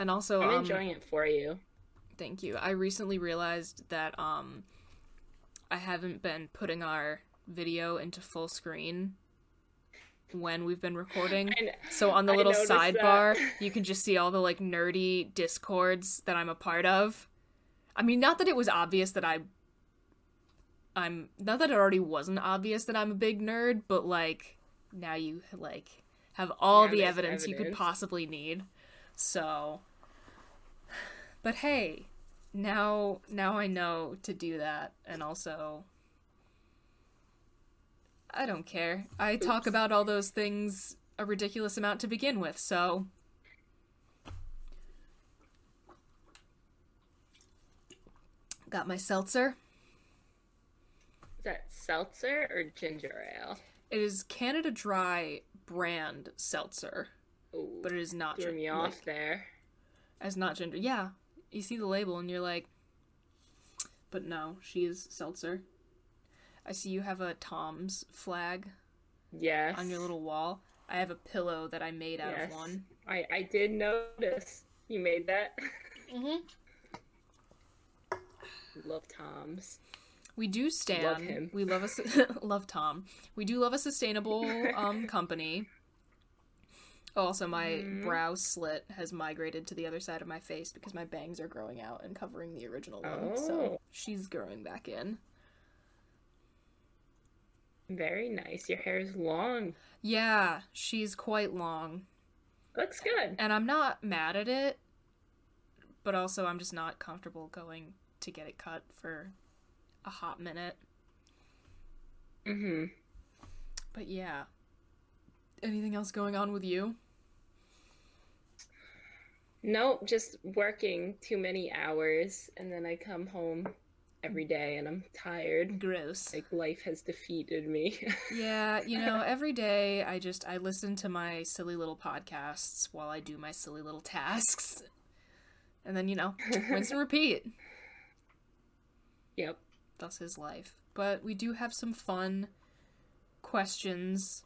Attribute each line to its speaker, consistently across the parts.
Speaker 1: And also,
Speaker 2: I'm
Speaker 1: um,
Speaker 2: enjoying it for you.
Speaker 1: Thank you. I recently realized that um, I haven't been putting our video into full screen when we've been recording. So on the little sidebar,
Speaker 2: that.
Speaker 1: you can just see all the like nerdy discords that I'm a part of. I mean, not that it was obvious that I I'm not that it already wasn't obvious that I'm a big nerd, but like now you like have all
Speaker 2: Now
Speaker 1: the
Speaker 2: there's
Speaker 1: evidence, you could possibly need. So But hey, now now I know to do that and also I don't care. I talk about all those things a ridiculous amount to begin with, so got my seltzer.
Speaker 2: Is that seltzer or ginger ale?
Speaker 1: It is Canada Dry brand seltzer,
Speaker 2: Ooh,
Speaker 1: but it is not
Speaker 2: threw me
Speaker 1: like,
Speaker 2: off there.
Speaker 1: as not ginger. Yeah, you see the label and you're like, but no, she is seltzer. I see you have a Tom's flag
Speaker 2: Yes.
Speaker 1: on your little wall. I have a pillow that I made out
Speaker 2: yes.
Speaker 1: of one.
Speaker 2: I I did notice you made that.
Speaker 1: Mhm.
Speaker 2: Love Tom's.
Speaker 1: We do stand.
Speaker 2: Love him.
Speaker 1: We love us. love Tom. We do love a sustainable um company. Also, my
Speaker 2: Mm-hmm.
Speaker 1: brow slit has migrated to the other side of my face because my bangs are growing out and covering the original one. So
Speaker 2: Oh.
Speaker 1: she's growing back in.
Speaker 2: Very nice. Your hair is long.
Speaker 1: Yeah, she's quite long,
Speaker 2: Looks good.
Speaker 1: and I'm not mad at it. But also, I'm just not comfortable going to get it cut for a hot minute.
Speaker 2: Mm-hmm.
Speaker 1: But yeah. Anything else going on with you?
Speaker 2: Nope, just working too many hours and then I come home every day and I'm tired.
Speaker 1: Gross.
Speaker 2: Like life has defeated me.
Speaker 1: Yeah, you know, every day I just I listen to my silly little podcasts while I do my silly little tasks. And then, you know, rinse and repeat.
Speaker 2: yep.
Speaker 1: That's his life. But we do have some fun questions,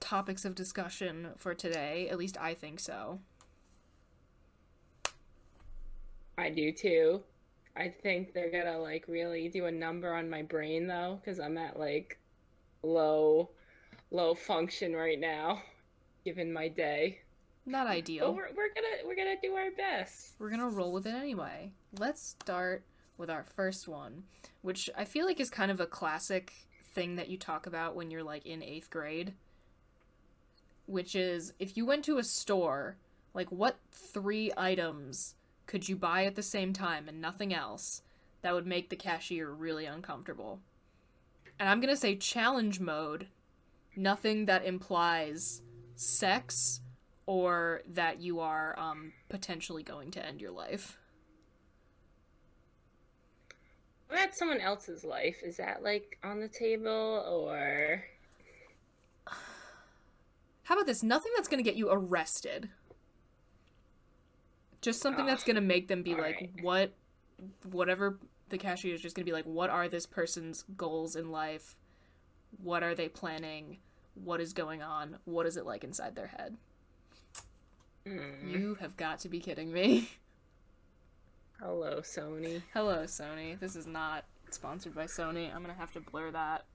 Speaker 1: topics of discussion for today. At least I think so.
Speaker 2: I do too. I think they're gonna like really do a number on my brain though, because I'm at like low, low function right now, given my day.
Speaker 1: Not
Speaker 2: But
Speaker 1: ideal.
Speaker 2: we're, we're gonna we're gonna do our best.
Speaker 1: We're gonna roll with it anyway. Let's start with our first one, which I feel like is kind of a classic thing that you talk about when you're like in eighth grade. Which is if you went to a store, like what three items could you buy at the same time and nothing else that would make the cashier really uncomfortable? And I'm gonna say challenge mode, nothing that implies sex or that you are um, potentially going to end your life.
Speaker 2: About someone else's life? Is that like on the table or
Speaker 1: How about this? Nothing that's going to get you arrested. Just something that's going to make them be like,
Speaker 2: alright.
Speaker 1: what, whatever the cashier is just going to be like, what are this person's goals in life? What are they planning? What is going on? What is it like inside their head?
Speaker 2: Hmm.
Speaker 1: You have got to be kidding me.
Speaker 2: hello Sony?
Speaker 1: Hello, Sony. This is not sponsored by Sony. I'm going to have to blur that.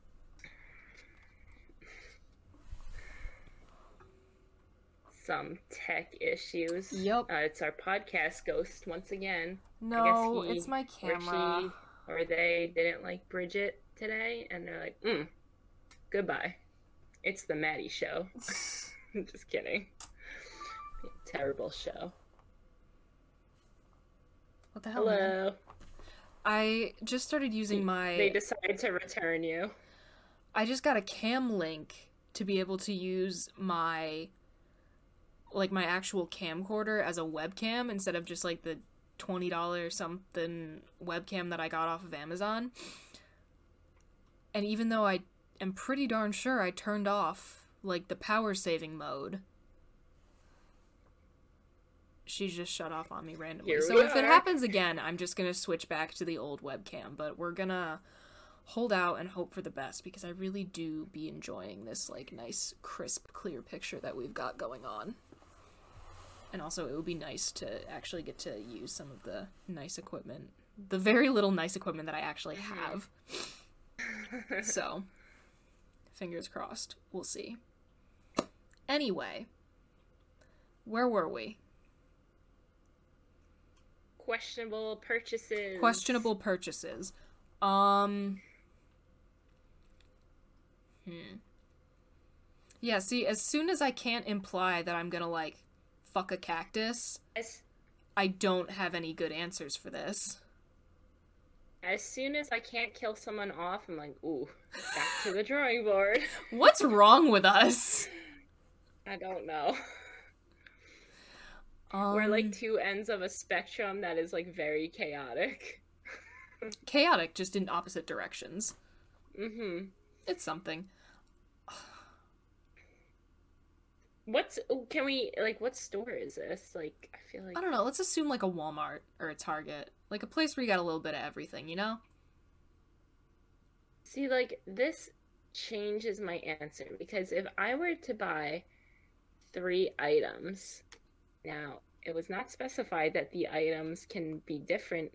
Speaker 2: Some tech issues.
Speaker 1: Yep.
Speaker 2: Uh, it's our podcast ghost once again.
Speaker 1: No,
Speaker 2: he
Speaker 1: it's my
Speaker 2: or
Speaker 1: camera.
Speaker 2: she or they didn't like Bridget today, and they're like, mm, goodbye. It's the Maddie show. Just kidding. Terrible show.
Speaker 1: What the hell? man?
Speaker 2: Hello.
Speaker 1: I just started using my.
Speaker 2: They decided to return you.
Speaker 1: I just got a cam link to be able to use my like my actual camcorder as a webcam instead of just like the $20 something webcam that I got off of Amazon. And even though I am pretty darn sure I turned off like the power saving mode, she just shut off on me randomly. So
Speaker 2: we
Speaker 1: if it happens again, I'm just going to switch back to the old webcam, but we're going to hold out and hope for the best because I really do be enjoying this like nice crisp clear picture that we've got going on. And also it would be nice to actually get to use some of the nice equipment. The very little nice equipment that I actually have. so fingers crossed. We'll see. Anyway, where were we?
Speaker 2: Questionable purchases.
Speaker 1: questionable purchases. Um. Hmm. Yeah. See, as soon as I can't imply that I'm gonna like fuck a cactus,
Speaker 2: As,
Speaker 1: I don't have any good answers for this.
Speaker 2: as soon as I can't kill someone off, I'm like, ooh, back to the drawing board.
Speaker 1: What's wrong with us?
Speaker 2: I don't know.
Speaker 1: Um,
Speaker 2: We're like two ends of a spectrum that is like very chaotic.
Speaker 1: chaotic, just in opposite directions.
Speaker 2: Mm-hmm.
Speaker 1: It's something.
Speaker 2: What's oh, can we like? What store is this? Like, I feel like
Speaker 1: I don't know. Let's assume like a Walmart or a Target, like a place where you got a little bit of everything. You know?
Speaker 2: See, like, this changes my answer because if I were to buy three items, now it was not specified that the items can be different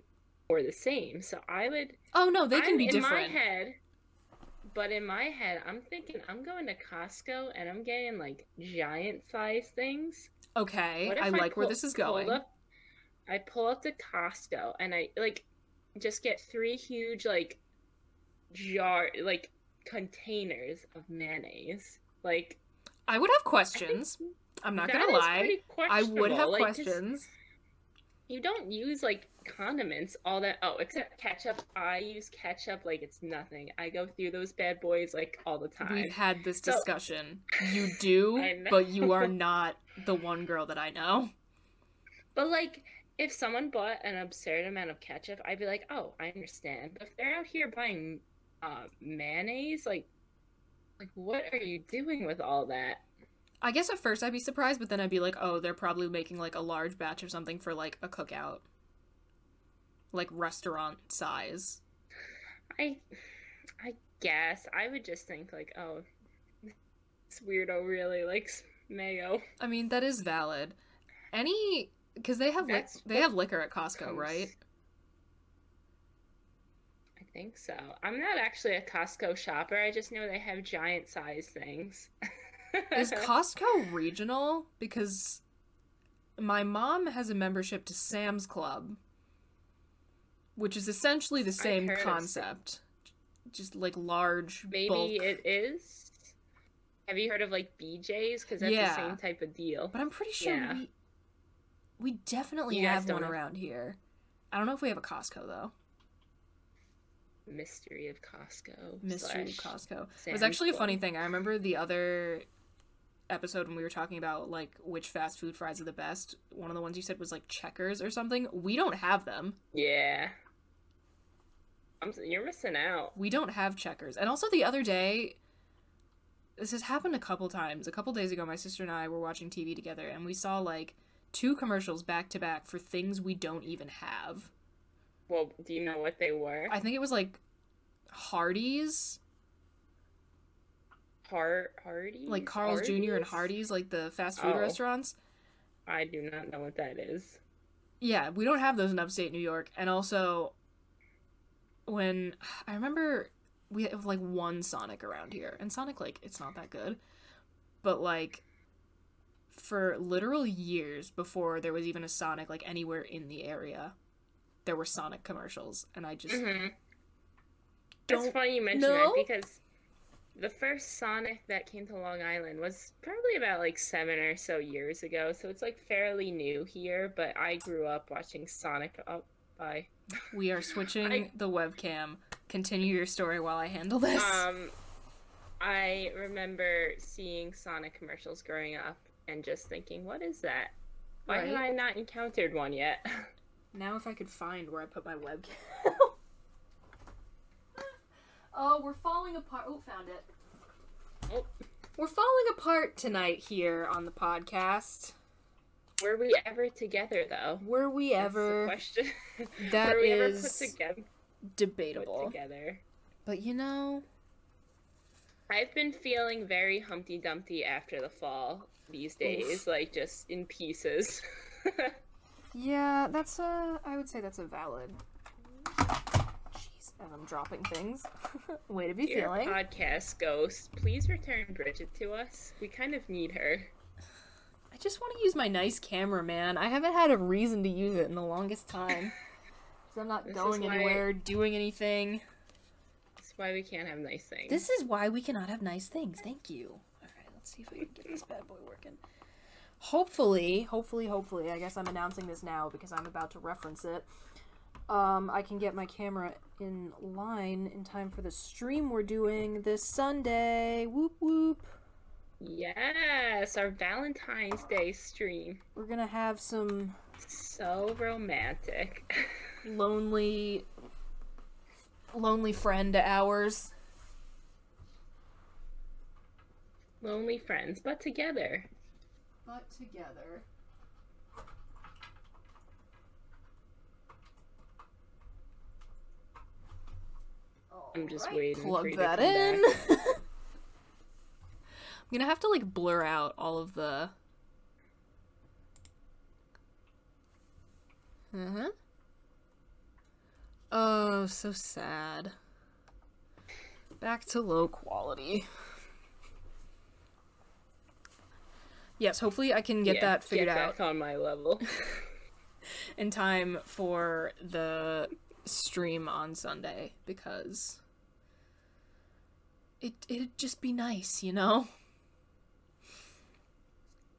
Speaker 2: or the same. So I would.
Speaker 1: Oh no, they can
Speaker 2: I'm-
Speaker 1: be
Speaker 2: in
Speaker 1: different.
Speaker 2: my head, but in my head, I'm thinking I'm going to Costco and I'm getting like giant size things.
Speaker 1: Okay,
Speaker 2: if
Speaker 1: I like where this is
Speaker 2: pull
Speaker 1: going.
Speaker 2: Up, I pull up to Costco and I like just get three huge like jar like containers of mayonnaise. Like
Speaker 1: I would have questions. I'm not gonna lie. I would have
Speaker 2: like,
Speaker 1: questions.
Speaker 2: You don't use like condiments all that. Oh, except ketchup. I use ketchup like it's nothing. I go through those bad boys like all the time.
Speaker 1: We've had this
Speaker 2: So-
Speaker 1: discussion. You do, but you are not the one girl that I know.
Speaker 2: But like, if someone bought an absurd amount of ketchup, I'd be like, oh, I understand. But if they're out here buying uh, mayonnaise, like, like what are you doing with all that?
Speaker 1: I guess at first I'd be surprised, but then I'd be like, oh, they're probably making like a large batch of something for like a cookout. Like restaurant size.
Speaker 2: I, I guess I would just think like, oh, this weirdo really likes mayo.
Speaker 1: I mean, that is valid. Any because they have li- they have liquor at Costco,
Speaker 2: comes-
Speaker 1: right?
Speaker 2: I think so. I'm not actually a Costco shopper. I just know they have giant size things.
Speaker 1: Is Costco regional? Because my mom has a membership to Sam's Club, which is essentially the same
Speaker 2: of
Speaker 1: concept. Just like large
Speaker 2: Maybe
Speaker 1: bulk.
Speaker 2: it is. Have you heard of like BJ's? Because that's
Speaker 1: Yeah.
Speaker 2: the same type of deal.
Speaker 1: But I'm pretty sure
Speaker 2: Yeah.
Speaker 1: we we definitely have one around here. I don't know if we have a Costco though.
Speaker 2: Mystery of Costco.
Speaker 1: Mystery
Speaker 2: slash
Speaker 1: Costco. It was actually a funny thing. I remember the other episode when we were talking about like which fast food fries are the best. One of the ones you said was like Checkers or something. We don't have them.
Speaker 2: Yeah. I'm, you're missing out.
Speaker 1: We don't have Checkers. And also the other day this has happened a couple times. A couple days ago my sister and I were watching TV together and we saw like two commercials back to back for things we don't even have.
Speaker 2: Well, do you know what they were?
Speaker 1: I think it was like Hardee's,
Speaker 2: Har- Hardy?
Speaker 1: like Carl's Jr. and Hardee's, like the fast food
Speaker 2: Oh.
Speaker 1: restaurants.
Speaker 2: I do not know what that is.
Speaker 1: Yeah, we don't have those in upstate New York. And also, when I remember we have like one Sonic around here, and Sonic, like, it's not that good. But like, for literal years before there was even a Sonic like anywhere in the area. There were Sonic commercials, and I just
Speaker 2: Mm-hmm. It's
Speaker 1: Don't
Speaker 2: funny you mention
Speaker 1: know?
Speaker 2: that because the first Sonic that came to Long Island was probably about like seven or so years ago, so it's like fairly new here. But I grew up watching Sonic. Up by
Speaker 1: we are switching
Speaker 2: I-
Speaker 1: the webcam. Continue your story while I handle this.
Speaker 2: um, I remember seeing Sonic commercials growing up and just thinking, "What is that? Why have I not encountered one yet?"
Speaker 1: Now, if I could find where I put my webcam. oh, we're falling apart. Oh, found it.
Speaker 2: Oh.
Speaker 1: We're falling apart tonight here on the podcast.
Speaker 2: Were we ever together though?
Speaker 1: Were we
Speaker 2: That's
Speaker 1: ever
Speaker 2: question.
Speaker 1: That
Speaker 2: Were we ever put together? Put
Speaker 1: debatable?
Speaker 2: together.
Speaker 1: But you know,
Speaker 2: I've been feeling very Humpty Dumpty after the fall these days, like just in pieces.
Speaker 1: yeah, that's a. I would say that's a valid. Jeez, and I'm dropping things. Way to be
Speaker 2: Dear
Speaker 1: feeling.
Speaker 2: podcast ghost, please return Bridget to us. We kind of need her.
Speaker 1: I just want to use my nice camera, man. I haven't had a reason to use it in the longest time. Cause I'm not
Speaker 2: This
Speaker 1: going anywhere, doing anything.
Speaker 2: That's why we can't have nice things.
Speaker 1: This is why we cannot have nice things. Thank you. Alright, let's see if we can get this bad boy working. Hopefully, hopefully, hopefully, I guess I'm announcing this now because I'm about to reference it. Um, I can get my camera in line in time for the stream we're doing this Sunday. Whoop whoop.
Speaker 2: Yes, our Valentine's Day stream.
Speaker 1: We're gonna have some
Speaker 2: So romantic.
Speaker 1: lonely lonely friend hours.
Speaker 2: Lonely friends, but together.
Speaker 1: But together.
Speaker 2: I'm just
Speaker 1: Alright,
Speaker 2: waiting
Speaker 1: Plug
Speaker 2: for you to
Speaker 1: that in.
Speaker 2: back.
Speaker 1: I'm gonna have to like blur out all of the. Uh huh. Oh, so sad. Back to low quality. Yes, hopefully I can get
Speaker 2: Yeah,
Speaker 1: that figured
Speaker 2: get
Speaker 1: out
Speaker 2: on my level.
Speaker 1: in time for the stream on Sunday because it it'd just be nice, you know.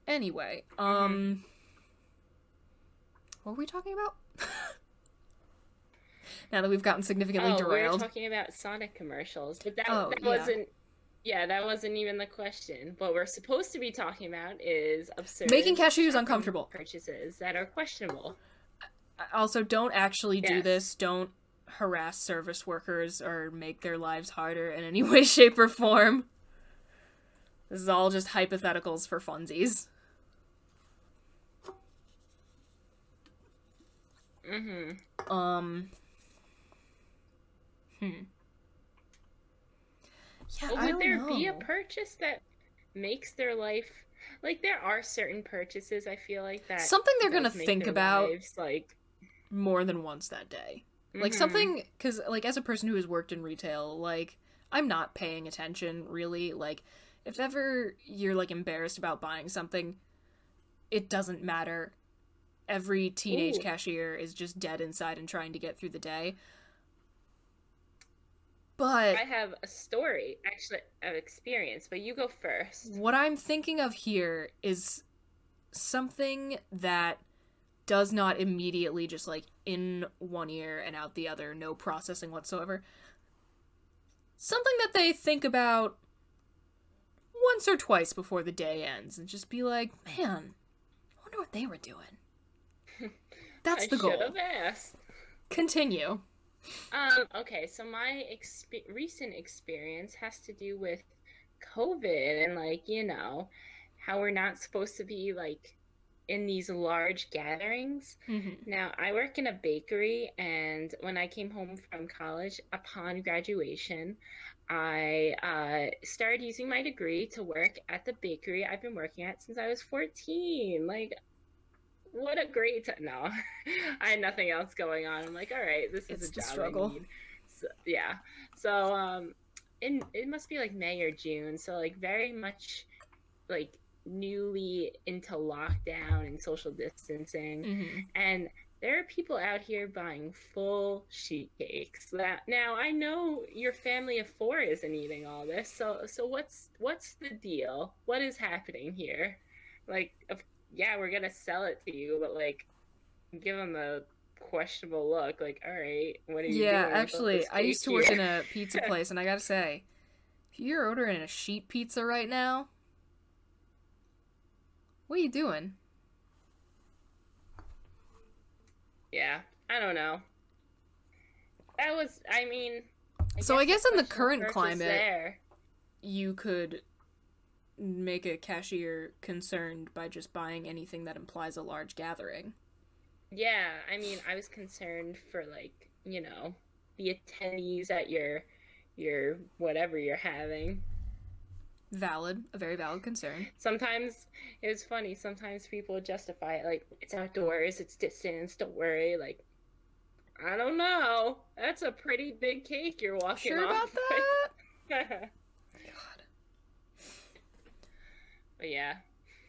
Speaker 1: Anyway, um what were we talking about? now that we've gotten significantly
Speaker 2: oh, we were
Speaker 1: derailed.
Speaker 2: talking about Sonic commercials, but that,
Speaker 1: Oh,
Speaker 2: that
Speaker 1: yeah.
Speaker 2: wasn't. Yeah, that wasn't even the question. What we're supposed to be talking about is absurd
Speaker 1: Making cashiers
Speaker 2: shopping
Speaker 1: uncomfortable.
Speaker 2: purchases that are questionable.
Speaker 1: Also, don't actually do
Speaker 2: Yes.
Speaker 1: this. Don't harass service workers or make their lives harder in any way, shape, or form. This is all just hypotheticals for funsies.
Speaker 2: Mm-hmm.
Speaker 1: Um. Hmm. Yeah,
Speaker 2: Well,
Speaker 1: I
Speaker 2: would there
Speaker 1: know.
Speaker 2: be a purchase that makes their life like there are certain purchases I feel like that
Speaker 1: Something they're gonna think about
Speaker 2: lives, like
Speaker 1: more than once that day? Like
Speaker 2: mhm.
Speaker 1: something, because like as a person who has worked in retail, like I'm not paying attention really. Like if ever you're like embarrassed about buying something, it doesn't matter. Every teenage
Speaker 2: Ooh.
Speaker 1: cashier is just dead inside and trying to get through the day. But
Speaker 2: I have a story actually of experience, but you go first.
Speaker 1: What I'm thinking of here is something that does not immediately just like in one ear and out the other, no processing whatsoever. Something that they think about once or twice before the day ends and just be like, man, I wonder what they were doing. That's
Speaker 2: I
Speaker 1: the goal.
Speaker 2: should have asked.
Speaker 1: Continue.
Speaker 2: Um, okay, so my expe- recent experience has to do with COVID and like, you know, how we're not supposed to be like in these large gatherings.
Speaker 1: hmm
Speaker 2: Now, I work in a bakery, and when I came home from college upon graduation, I uh, started using my degree to work at the bakery I've been working at since I was 14. Like, what a great t- no i had nothing else going on i'm like all right this is
Speaker 1: It's
Speaker 2: a job
Speaker 1: struggle.
Speaker 2: I need. So, yeah so um in it must be like may or june so like very much like newly into lockdown and social distancing,
Speaker 1: hmm
Speaker 2: and there are people out here buying full sheet cakes. That now I know your family of four isn't eating all this, so so what's what's the deal? What is happening here? Like, of, yeah, we're gonna sell it to you, but like, give them a questionable look. Like, all right, what are you
Speaker 1: Yeah, actually, I used to work in a pizza place, and I gotta say, if you're ordering a sheet pizza right now, what are you doing?
Speaker 2: Yeah, I don't know. That was, I mean.
Speaker 1: So I guess in the current climate-
Speaker 2: there.
Speaker 1: You could make a cashier concerned by just buying anything that implies a large gathering.
Speaker 2: Yeah, I mean, I was concerned for like, you know, the attendees at your your whatever you're having.
Speaker 1: Valid, a very valid concern.
Speaker 2: Sometimes it was funny, sometimes people justify it like it's outdoors, it's distance, don't worry, like I don't know. That's a pretty big cake you're walking
Speaker 1: Sure about
Speaker 2: off
Speaker 1: that?
Speaker 2: with.
Speaker 1: God.
Speaker 2: But yeah,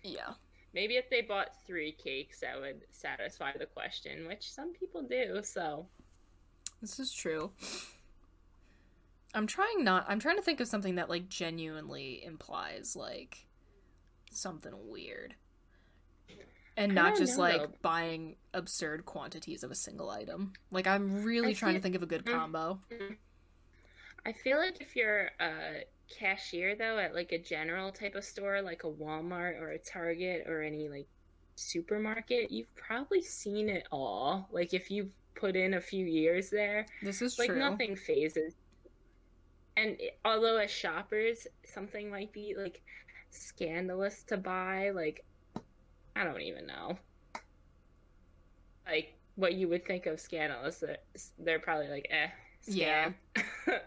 Speaker 1: Yeah.
Speaker 2: maybe if they bought 3 cakes that would satisfy the question, which some people do, so
Speaker 1: This is true. I'm trying not I'm trying to think of something that like genuinely implies like something weird. And not just
Speaker 2: know,
Speaker 1: like
Speaker 2: though.
Speaker 1: buying absurd quantities of a single item. Like I'm really
Speaker 2: I
Speaker 1: trying to think of a good
Speaker 2: Mm.
Speaker 1: combo.
Speaker 2: I feel like if you're a cashier though at like a general type of store like a Walmart or a Target or any like supermarket, you've probably seen it all. Like if you've put in a few years there,
Speaker 1: This is
Speaker 2: like
Speaker 1: true.
Speaker 2: nothing phases. And it- although as shoppers something might be like scandalous to buy, like I don't even know. Like what you would think of scandalous, they're- they're probably like, eh, scam.
Speaker 1: Yeah,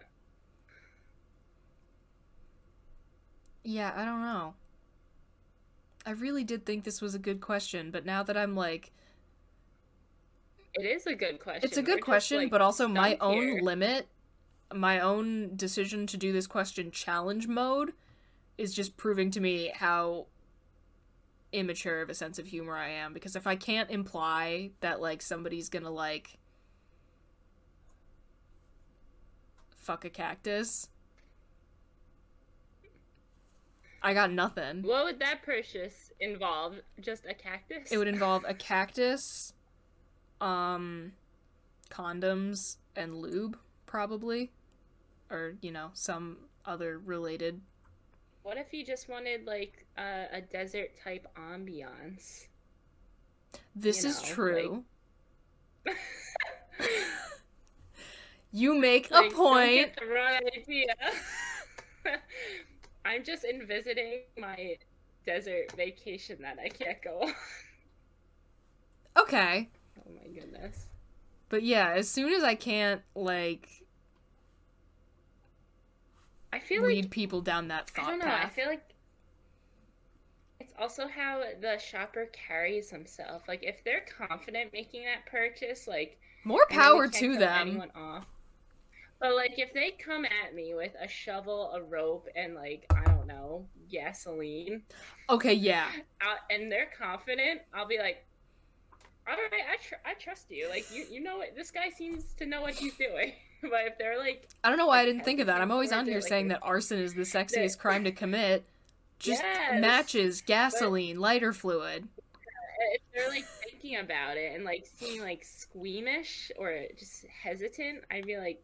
Speaker 1: I don't know. I really did think this was a good question, but now that I'm like
Speaker 2: It is a good question.
Speaker 1: It's a
Speaker 2: We're
Speaker 1: good
Speaker 2: just,
Speaker 1: question,
Speaker 2: like,
Speaker 1: but also my own
Speaker 2: here.
Speaker 1: limit, my own decision to do this question challenge mode is just proving to me how immature of a sense of humor I am because if I can't imply that like somebody's going to like fuck a cactus, I got nothing.
Speaker 2: What would that purchase involve? Just a cactus?
Speaker 1: It would involve a cactus, um, condoms, and lube, probably. Or, you know, some other related.
Speaker 2: What if you just wanted like a, a desert type ambiance?
Speaker 1: This
Speaker 2: You
Speaker 1: is
Speaker 2: know,
Speaker 1: true. you make
Speaker 2: Like,
Speaker 1: a point.
Speaker 2: Get the wrong idea. I'm just envisiting my desert vacation that I can't go on.
Speaker 1: Okay.
Speaker 2: Oh my goodness.
Speaker 1: But yeah, as soon as I can't, like,
Speaker 2: I feel
Speaker 1: lead
Speaker 2: like
Speaker 1: people down that thought.
Speaker 2: I don't know. I feel like it's also how the shopper carries himself. Like if they're confident making that purchase, like
Speaker 1: More
Speaker 2: I know we
Speaker 1: power to them.
Speaker 2: Anyone off. But like if they come at me with a shovel, a rope, and like I don't know gasoline,
Speaker 1: Okay, yeah.
Speaker 2: uh, and they're confident, I'll be like, all right, I tr- I trust you. Like you you know what this guy seems to know what he's doing. but if they're like,
Speaker 1: I don't know why I didn't think of that. I'm always on here
Speaker 2: like,
Speaker 1: saying that arson is the sexiest crime to commit. Just
Speaker 2: Yes.
Speaker 1: matches, gasoline, lighter fluid.
Speaker 2: if they're like thinking about it and like seeming like squeamish or just hesitant, I'd be like,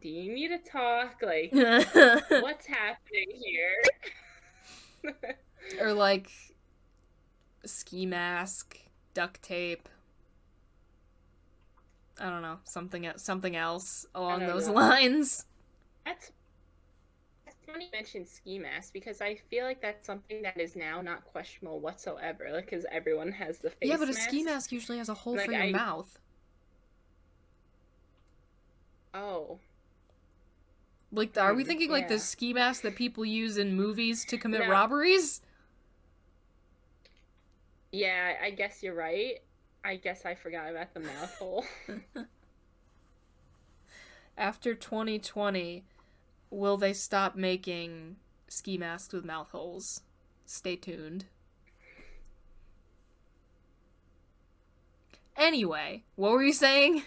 Speaker 2: do you need to talk? Like, what's happening here?
Speaker 1: or like ski mask, duct tape. I don't know, something something else along those
Speaker 2: know.
Speaker 1: lines.
Speaker 2: That's that's funny you mentioned ski mask because I feel like that's something that is now not questionable whatsoever. Like, because everyone has the face.
Speaker 1: yeah, but a ski mask usually has a hole
Speaker 2: Like,
Speaker 1: for your
Speaker 2: I-
Speaker 1: mouth.
Speaker 2: Oh,
Speaker 1: Like, are we thinking like the ski mask that people use in movies to commit
Speaker 2: No.
Speaker 1: robberies?
Speaker 2: yeah. I guess you're right. I guess I forgot about the mouth hole.
Speaker 1: After 2020, will they stop making ski masks with mouth holes? Stay tuned. Anyway, what were you saying?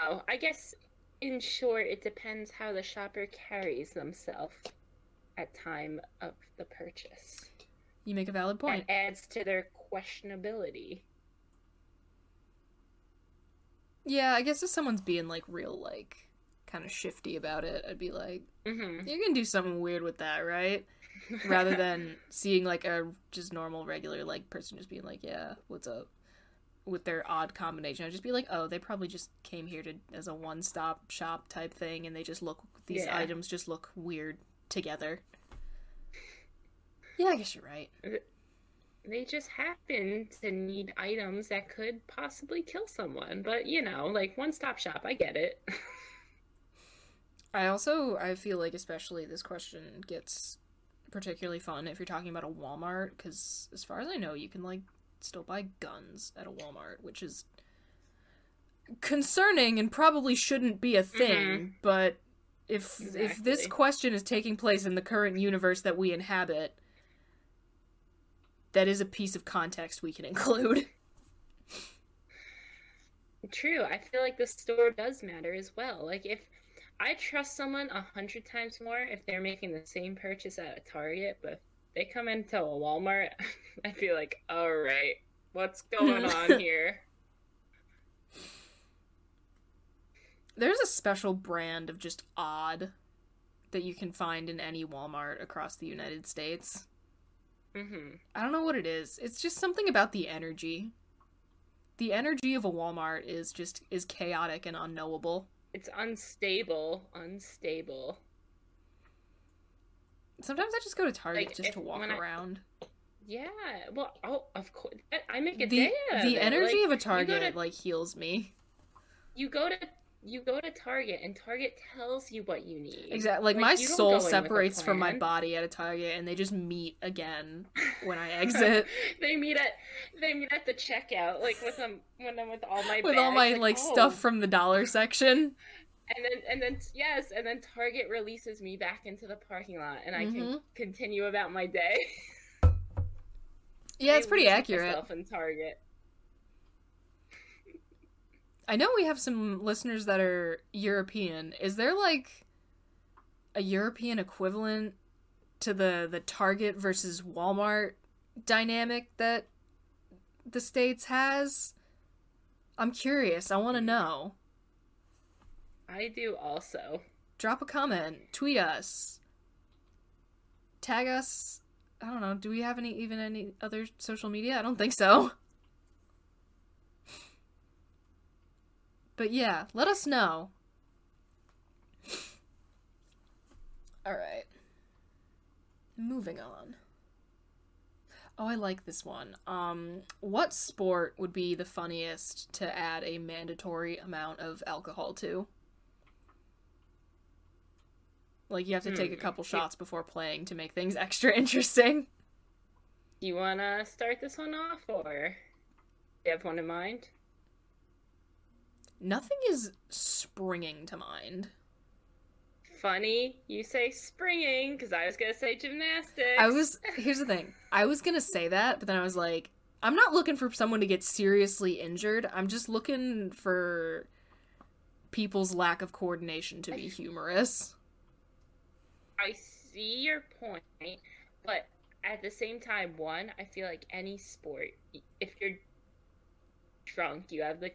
Speaker 2: Oh, I guess in short, it depends how the shopper carries themselves at time of the purchase.
Speaker 1: You make a valid point.
Speaker 2: That adds to their questionability.
Speaker 1: Yeah, I guess if someone's being like real like kind of shifty about it, I'd be like,
Speaker 2: Mm-hmm.
Speaker 1: you can do something weird with that, right? Rather than seeing like a just normal regular like person just being like, yeah, what's up? With their odd combination, I'd just be like, oh, they probably just came here to as a one stop shop type thing, and they just look these
Speaker 2: Yeah.
Speaker 1: items just look weird together. Yeah, I guess you're right.
Speaker 2: They just happen to need items that could possibly kill someone. But, you know, like one stop shop, I get it.
Speaker 1: I also I feel like especially this question gets particularly fun if you're talking about a Walmart because as far as I know you can like still buy guns at a Walmart which is concerning and probably shouldn't be a thing mm-hmm. but if if this question is taking place in the current universe that we inhabit that is a piece of context we can include
Speaker 2: True. I feel like the store does matter as well. Like if I trust someone a hundred times more if they're making the same purchase at a Target, but they come into a Walmart, I feel like, all right, what's going on here?
Speaker 1: There's a special brand of just odd that you can find in any Walmart across the United States.
Speaker 2: hmm
Speaker 1: I don't know what it is. It's just something about the energy. The energy of a Walmart is just is chaotic and unknowable.
Speaker 2: It's unstable, unstable.
Speaker 1: Sometimes I just go to Target
Speaker 2: Like,
Speaker 1: just to walk
Speaker 2: when I-
Speaker 1: around.
Speaker 2: Yeah. Well, oh, of course. I make a
Speaker 1: The
Speaker 2: day of
Speaker 1: the
Speaker 2: it.
Speaker 1: energy
Speaker 2: Like,
Speaker 1: of a Target
Speaker 2: to-
Speaker 1: like heals me.
Speaker 2: you go to you go to Target and Target tells you what you need.
Speaker 1: Exactly. Like, my
Speaker 2: don't go
Speaker 1: soul
Speaker 2: in with a
Speaker 1: separates from my body at a Target and they just meet again when I exit.
Speaker 2: they meet at they meet at the checkout, like with them when I'm with all my
Speaker 1: with all
Speaker 2: bags,
Speaker 1: my like
Speaker 2: oh.
Speaker 1: stuff from the dollar section.
Speaker 2: And then and then yes, and then Target releases me back into the parking lot, and I can
Speaker 1: Mhm.
Speaker 2: continue about my day.
Speaker 1: Yeah, it's pretty accurate.
Speaker 2: myself in Target.
Speaker 1: I know we have some listeners that are European. Is there like a European equivalent to the the Target versus Walmart dynamic that the states has? I'm curious. I want to know.
Speaker 2: I do also.
Speaker 1: Drop a comment, tweet us, tag us. I don't know. Do we have any even any other social media? I don't think so. But yeah, let us know. All right. Moving on. Oh, I like this one. Um, what sport would be the funniest to add a mandatory amount of alcohol to? Like you have to take a
Speaker 2: Hmm.
Speaker 1: couple shots before playing to make things extra interesting.
Speaker 2: Do you want to start this one off, or do you have one in mind?
Speaker 1: Nothing is springing to mind.
Speaker 2: Funny, you say springing because I was gonna say gymnastics.
Speaker 1: I was here's the thing. I was gonna say that, but then I was like, I'm not looking for someone to get seriously injured. I'm just looking for people's lack of coordination to be humorous.
Speaker 2: I see your point, but at the same time, one, I feel like any sport, if you're drunk, you have the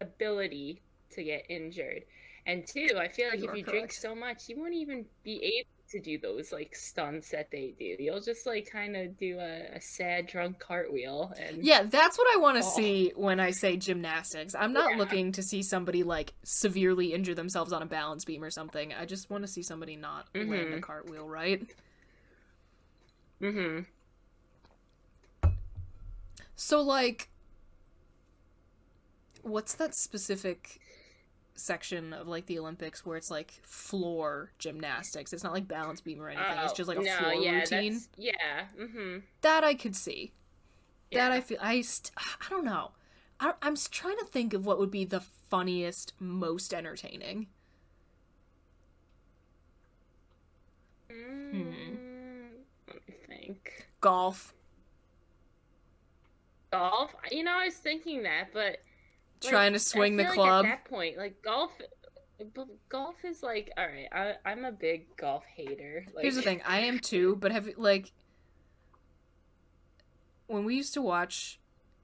Speaker 2: ability to get injured. And two, I feel like
Speaker 1: You
Speaker 2: if you drink so much, you won't even be able to do those like stunts that they do. You'll just like kind of do a, a sad drunk cartwheel and
Speaker 1: Yeah, that's what I want to
Speaker 2: Oh.
Speaker 1: see when I say gymnastics. I'm not
Speaker 2: Yeah.
Speaker 1: looking to see somebody like severely injure themselves on a balance beam or something. I just want to see somebody not land a
Speaker 2: Mhm.
Speaker 1: cartwheel, right?
Speaker 2: Mm-hmm.
Speaker 1: So like what's that specific section of like the Olympics where it's like floor gymnastics? It's not like balance beam or anything. it's just like a
Speaker 2: Oh, no,
Speaker 1: floor
Speaker 2: yeah,
Speaker 1: routine.
Speaker 2: Yeah. Mm-hmm.
Speaker 1: That I could see. That I feel I st- I don't know. I, I'm trying to think of what would be the funniest, most entertaining.
Speaker 2: Mm, let me think.
Speaker 1: Golf.
Speaker 2: Golf? You know, I was thinking that, but like,
Speaker 1: Trying to
Speaker 2: I
Speaker 1: swing the
Speaker 2: feel like
Speaker 1: club.
Speaker 2: at that point, like golf, golf is like all right. I, I'm a big golf hater. Like,
Speaker 1: Here's the thing, I am too, but have like when we used to watch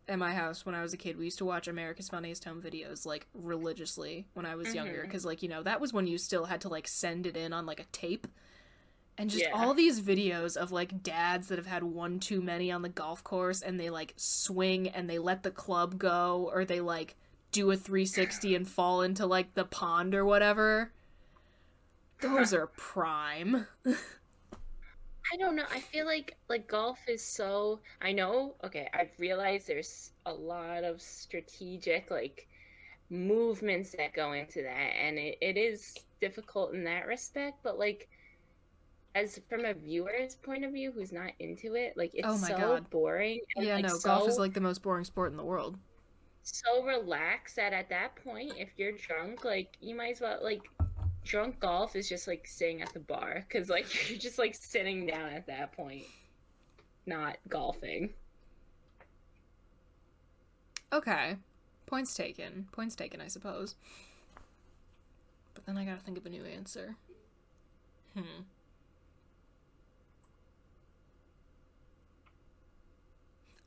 Speaker 1: at my house when I was a kid, we used to watch America's Funniest Home Videos like religiously when I was younger
Speaker 2: Mhm.
Speaker 1: because like you know that was when you still had to like send it in on like a tape. And just
Speaker 2: Yeah.
Speaker 1: all these videos of like dads that have had one too many on the golf course and they like swing and they let the club go or they like do a 360 and fall into like the pond or whatever. Those are prime.
Speaker 2: I don't know. I feel like like golf is so. I know. Okay, I've realized there's a lot of strategic like movements that go into that, and it, it is difficult in that respect. But like, as from a viewer's point of view, who's not into it, like it's
Speaker 1: Oh my
Speaker 2: so
Speaker 1: God.
Speaker 2: boring.
Speaker 1: Yeah, no, golf is like the most boring sport in the world.
Speaker 2: So relaxed that at that point, if you're drunk, like you might as well like drunk golf is just like sitting at the bar because like you're just like sitting down at that point, not golfing.
Speaker 1: Okay. Points taken. Points taken, I suppose. But then I gotta think of a new answer. Hmm.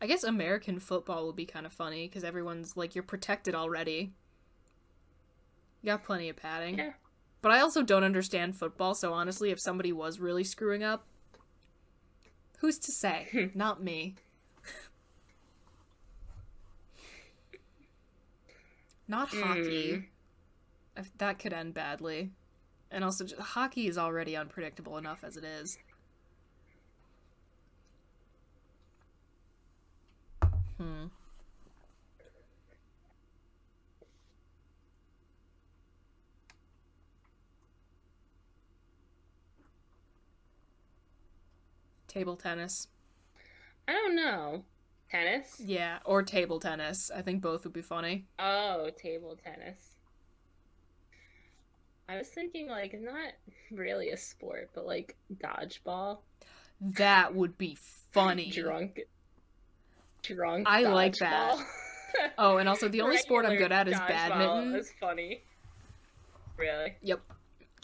Speaker 1: I guess American football would be kind of funny because everyone's like, you're protected already. You got plenty of padding.
Speaker 2: Yeah.
Speaker 1: But I also don't understand football, so honestly, if somebody was really screwing up, who's to say? Hmm. Not me. Not hmm. hockey. If that could end badly. And also, j- hockey is already unpredictable enough as it is. Hmm. Table tennis.
Speaker 2: I don't know. Tennis?
Speaker 1: Yeah, or table tennis. I think both would be funny.
Speaker 2: Oh, table tennis. I was thinking like not really a sport, but like dodgeball.
Speaker 1: That would be funny.
Speaker 2: Drunk. Drunk.
Speaker 1: I like that. Oh, and also the only sport I'm good at is badminton.
Speaker 2: is funny. Really?
Speaker 1: Yep.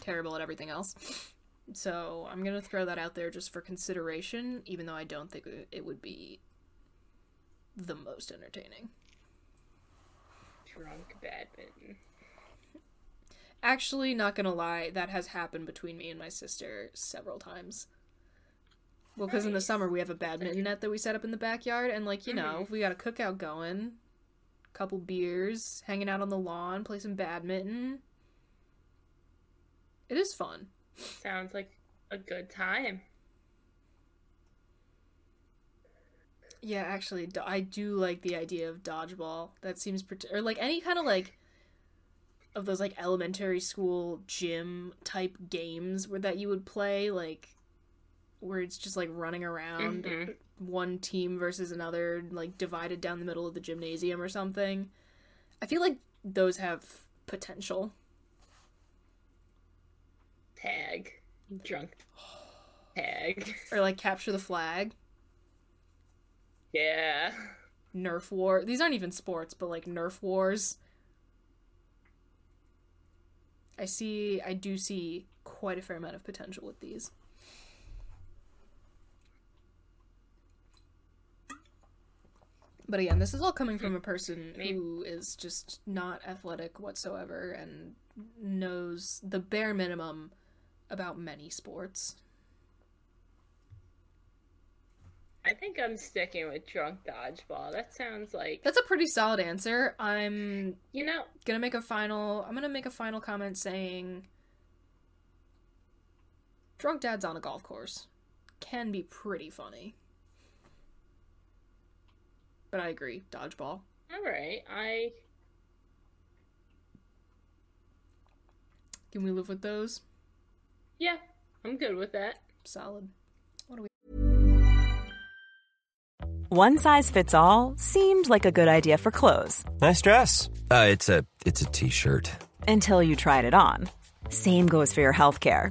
Speaker 1: Terrible at everything else. So I'm gonna throw that out there just for consideration, even though I don't think it- it would be the most entertaining.
Speaker 2: Drunk badminton.
Speaker 1: Actually, not gonna lie, that has happened between me and my sister several times. Well, because in the summer we have a badminton net that we set up in the backyard, and like you know, mm-hmm. if we got a cookout going, couple beers, hanging out on the lawn, play some badminton. It is fun.
Speaker 2: Sounds like a good time.
Speaker 1: Yeah, actually, I do like the idea of dodgeball. That seems pret- or like any kind of like of those like elementary school gym type games where that you would play like where it's just like running around
Speaker 2: Mhm.
Speaker 1: one team versus another like divided down the middle of the gymnasium or something. I feel like those have potential.
Speaker 2: Tag. Drunk. Tag.
Speaker 1: Or like capture the flag,
Speaker 2: Yeah.
Speaker 1: Nerf war. These aren't even sports, but like Nerf wars. I see I do see quite a fair amount of potential with these. But again, this is all coming from mm-hmm. a person who is just not athletic whatsoever and knows the bare minimum about many sports.
Speaker 2: I think I'm sticking with drunk dodgeball. That sounds like
Speaker 1: That's a pretty solid answer. I'm
Speaker 2: you know.
Speaker 1: gonna make a final i'm gonna make a final comment saying drunk dads on a golf course can be pretty funny but i agree dodgeball
Speaker 2: All right, I
Speaker 1: can we live with those
Speaker 2: yeah, I'm good with that.
Speaker 1: solid
Speaker 3: One size fits all seemed like a good idea for clothes
Speaker 4: Nice dress. Uh, it's a it's a t-shirt.
Speaker 3: until you tried it on. Same goes for your healthcare.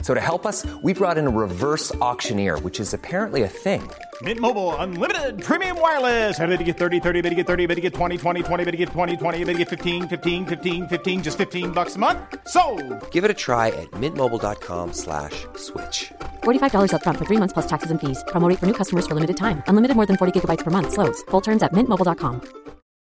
Speaker 4: So to help us, we brought in a reverse auctioneer, which is apparently a thing.
Speaker 5: Mint Mobile unlimited premium wireless. Ready to get 30, 30, bit to get 30, bit to get 20, 20, 20, bit to get 20, 20, bit to get 15, 15, 15, 15 just 15 bucks a month. So,
Speaker 4: Give it a try at mintmobile.com slash switch.
Speaker 6: $45 upfront for three months plus taxes and fees. Promo for new customers for limited time. Unlimited more than 40 gigabytes per month. Slows. Full terms at mintmobile.com.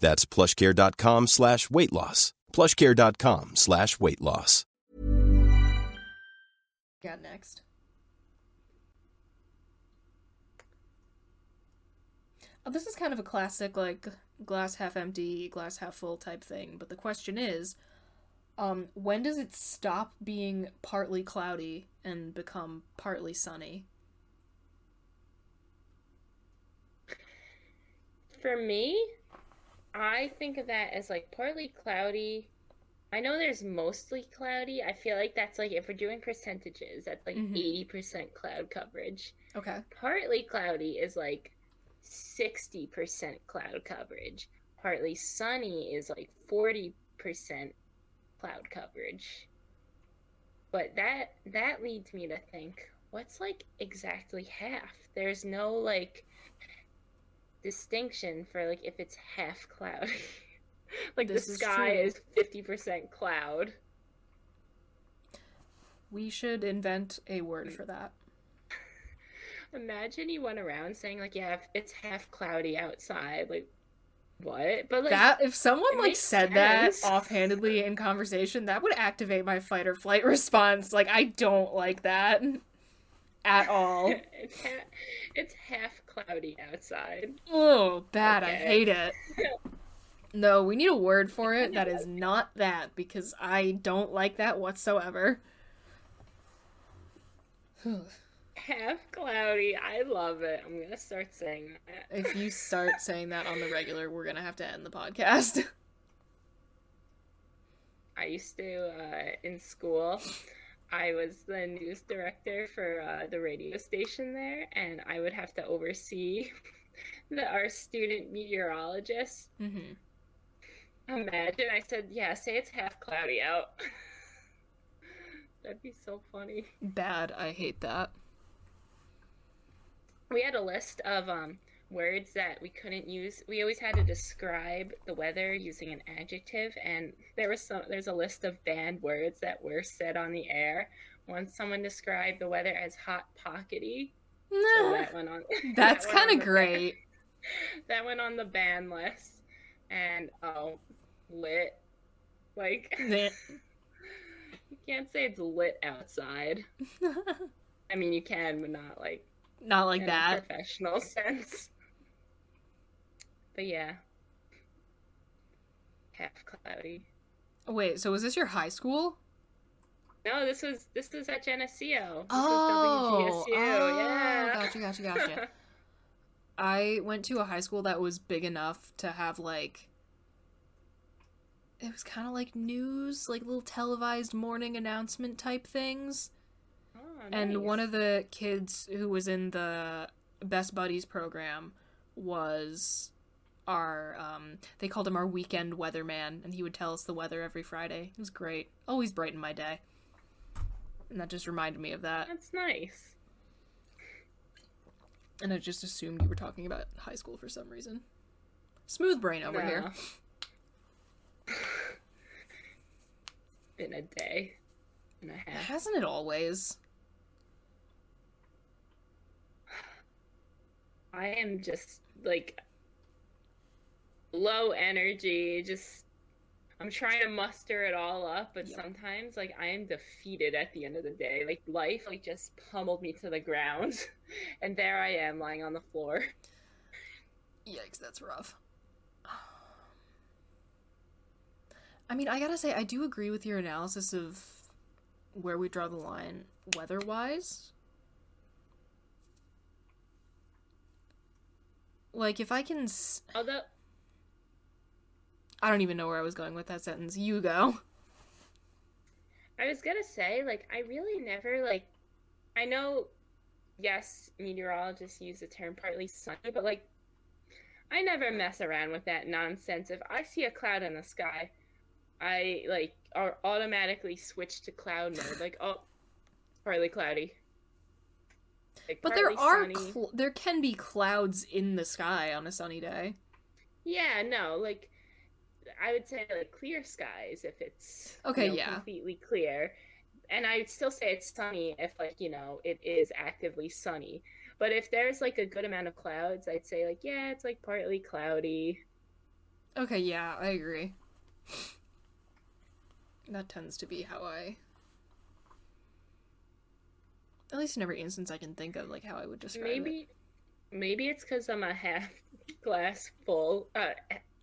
Speaker 7: That's plushcare.com slash weight loss. plushcare.com slash weight loss.
Speaker 1: Got next. Oh, this is kind of a classic, like glass half empty, glass half full type thing. But the question is, um, when does it stop being partly cloudy and become partly sunny?
Speaker 2: For me, I think of that as like partly cloudy. I know there's mostly cloudy. I feel like that's like if we're doing percentages, that's like
Speaker 1: Mhm.
Speaker 2: 80% cloud coverage.
Speaker 1: Okay.
Speaker 2: Partly cloudy is like 60% cloud coverage. Partly sunny is like 40% cloud coverage. But that that leads me to think, what's like exactly half? There's no like distinction for like if it's half cloudy. like
Speaker 1: This
Speaker 2: the sky
Speaker 1: true.
Speaker 2: is 50% cloud.
Speaker 1: We should invent a word mm. for that.
Speaker 2: Imagine you went around saying like, yeah, if it's half cloudy outside, like what? But like
Speaker 1: that if someone like said that offhandedly in conversation, that would activate my fight or flight response. Like I don't like that at all.
Speaker 2: it's half, it's half cloudy outside.
Speaker 1: Oh, bad. I hate it. No, we need a word for it that is not that because I don't like that whatsoever.
Speaker 2: Half cloudy. I love it. I'm gonna start saying that.
Speaker 1: if you start saying that on the regular, we're gonna have to end the podcast.
Speaker 2: I used to uh, in school. I was the news director for uh, the radio station there, and I would have to oversee the, our student meteorologist.
Speaker 1: hmm
Speaker 2: Imagine I said, "Yeah, say it's half cloudy out." That'd be so funny.
Speaker 1: Bad. I hate that.
Speaker 2: We had a list of um, words that we couldn't use. We always had to describe the weather using an adjective, and there was some. There's a list of banned words that were said on the air. Once someone described the weather as hot pockety, so that went on.
Speaker 1: That's
Speaker 2: that
Speaker 1: kind of great.
Speaker 2: ban- that went on the ban list, and oh, lit. Like you can't say it's lit outside. I mean, you can, but not like
Speaker 1: Not like
Speaker 2: in
Speaker 1: that.
Speaker 2: a professional sense. But yeah, half cloudy.
Speaker 1: Wait, so was this your high school?
Speaker 2: No, this was this was at Geneseo. This
Speaker 1: Oh, oh,
Speaker 2: yeah.
Speaker 1: gotcha, gotcha, gotcha. I went to a high school that was big enough to have like it was kind of like news, like little televised morning announcement type things.
Speaker 2: Oh,
Speaker 1: And one of the kids who was in the Best Buddies program was our um they called him our weekend weatherman and he would tell us the weather every Friday. It was great. Always brightened my day. And that just reminded me of that.
Speaker 2: That's nice.
Speaker 1: And I just assumed you were talking about high school for some reason. Smooth brain over here.
Speaker 2: Been a day and a half.
Speaker 1: Hasn't it always?
Speaker 2: I am just like low energy, just I'm trying to muster it all up, but sometimes like I am defeated at the end of the day. Like life like just pummeled me to the ground and there I am lying on the floor.
Speaker 1: Yikes, that's rough. I mean, I gotta say, I do agree with your analysis of where we draw the line weather wise. Like, if I can. S-
Speaker 2: Although
Speaker 1: I don't even know where I was going with that sentence. You go.
Speaker 2: I was gonna say, like, I really never like. I know, yes, meteorologists use the term partly sunny, but like, I never mess around with that nonsense. If I see a cloud in the sky, I like are automatically switch to cloud mode. Like, oh, partly cloudy. Like,
Speaker 1: But there are cl- there can be clouds in the sky on a sunny day.
Speaker 2: Yeah, no, like I would say like clear skies if it's you
Speaker 1: Okay,
Speaker 2: know,
Speaker 1: yeah.
Speaker 2: completely clear. And I would still say it's sunny if like, you know, it is actively sunny. But if there's like a good amount of clouds, I'd say like, yeah, it's like partly cloudy.
Speaker 1: Okay, yeah, I agree. That tends to be how I at least in every instance I can think of like how I would describe it.
Speaker 2: Maybe maybe it's cuz I'm a half glass full uh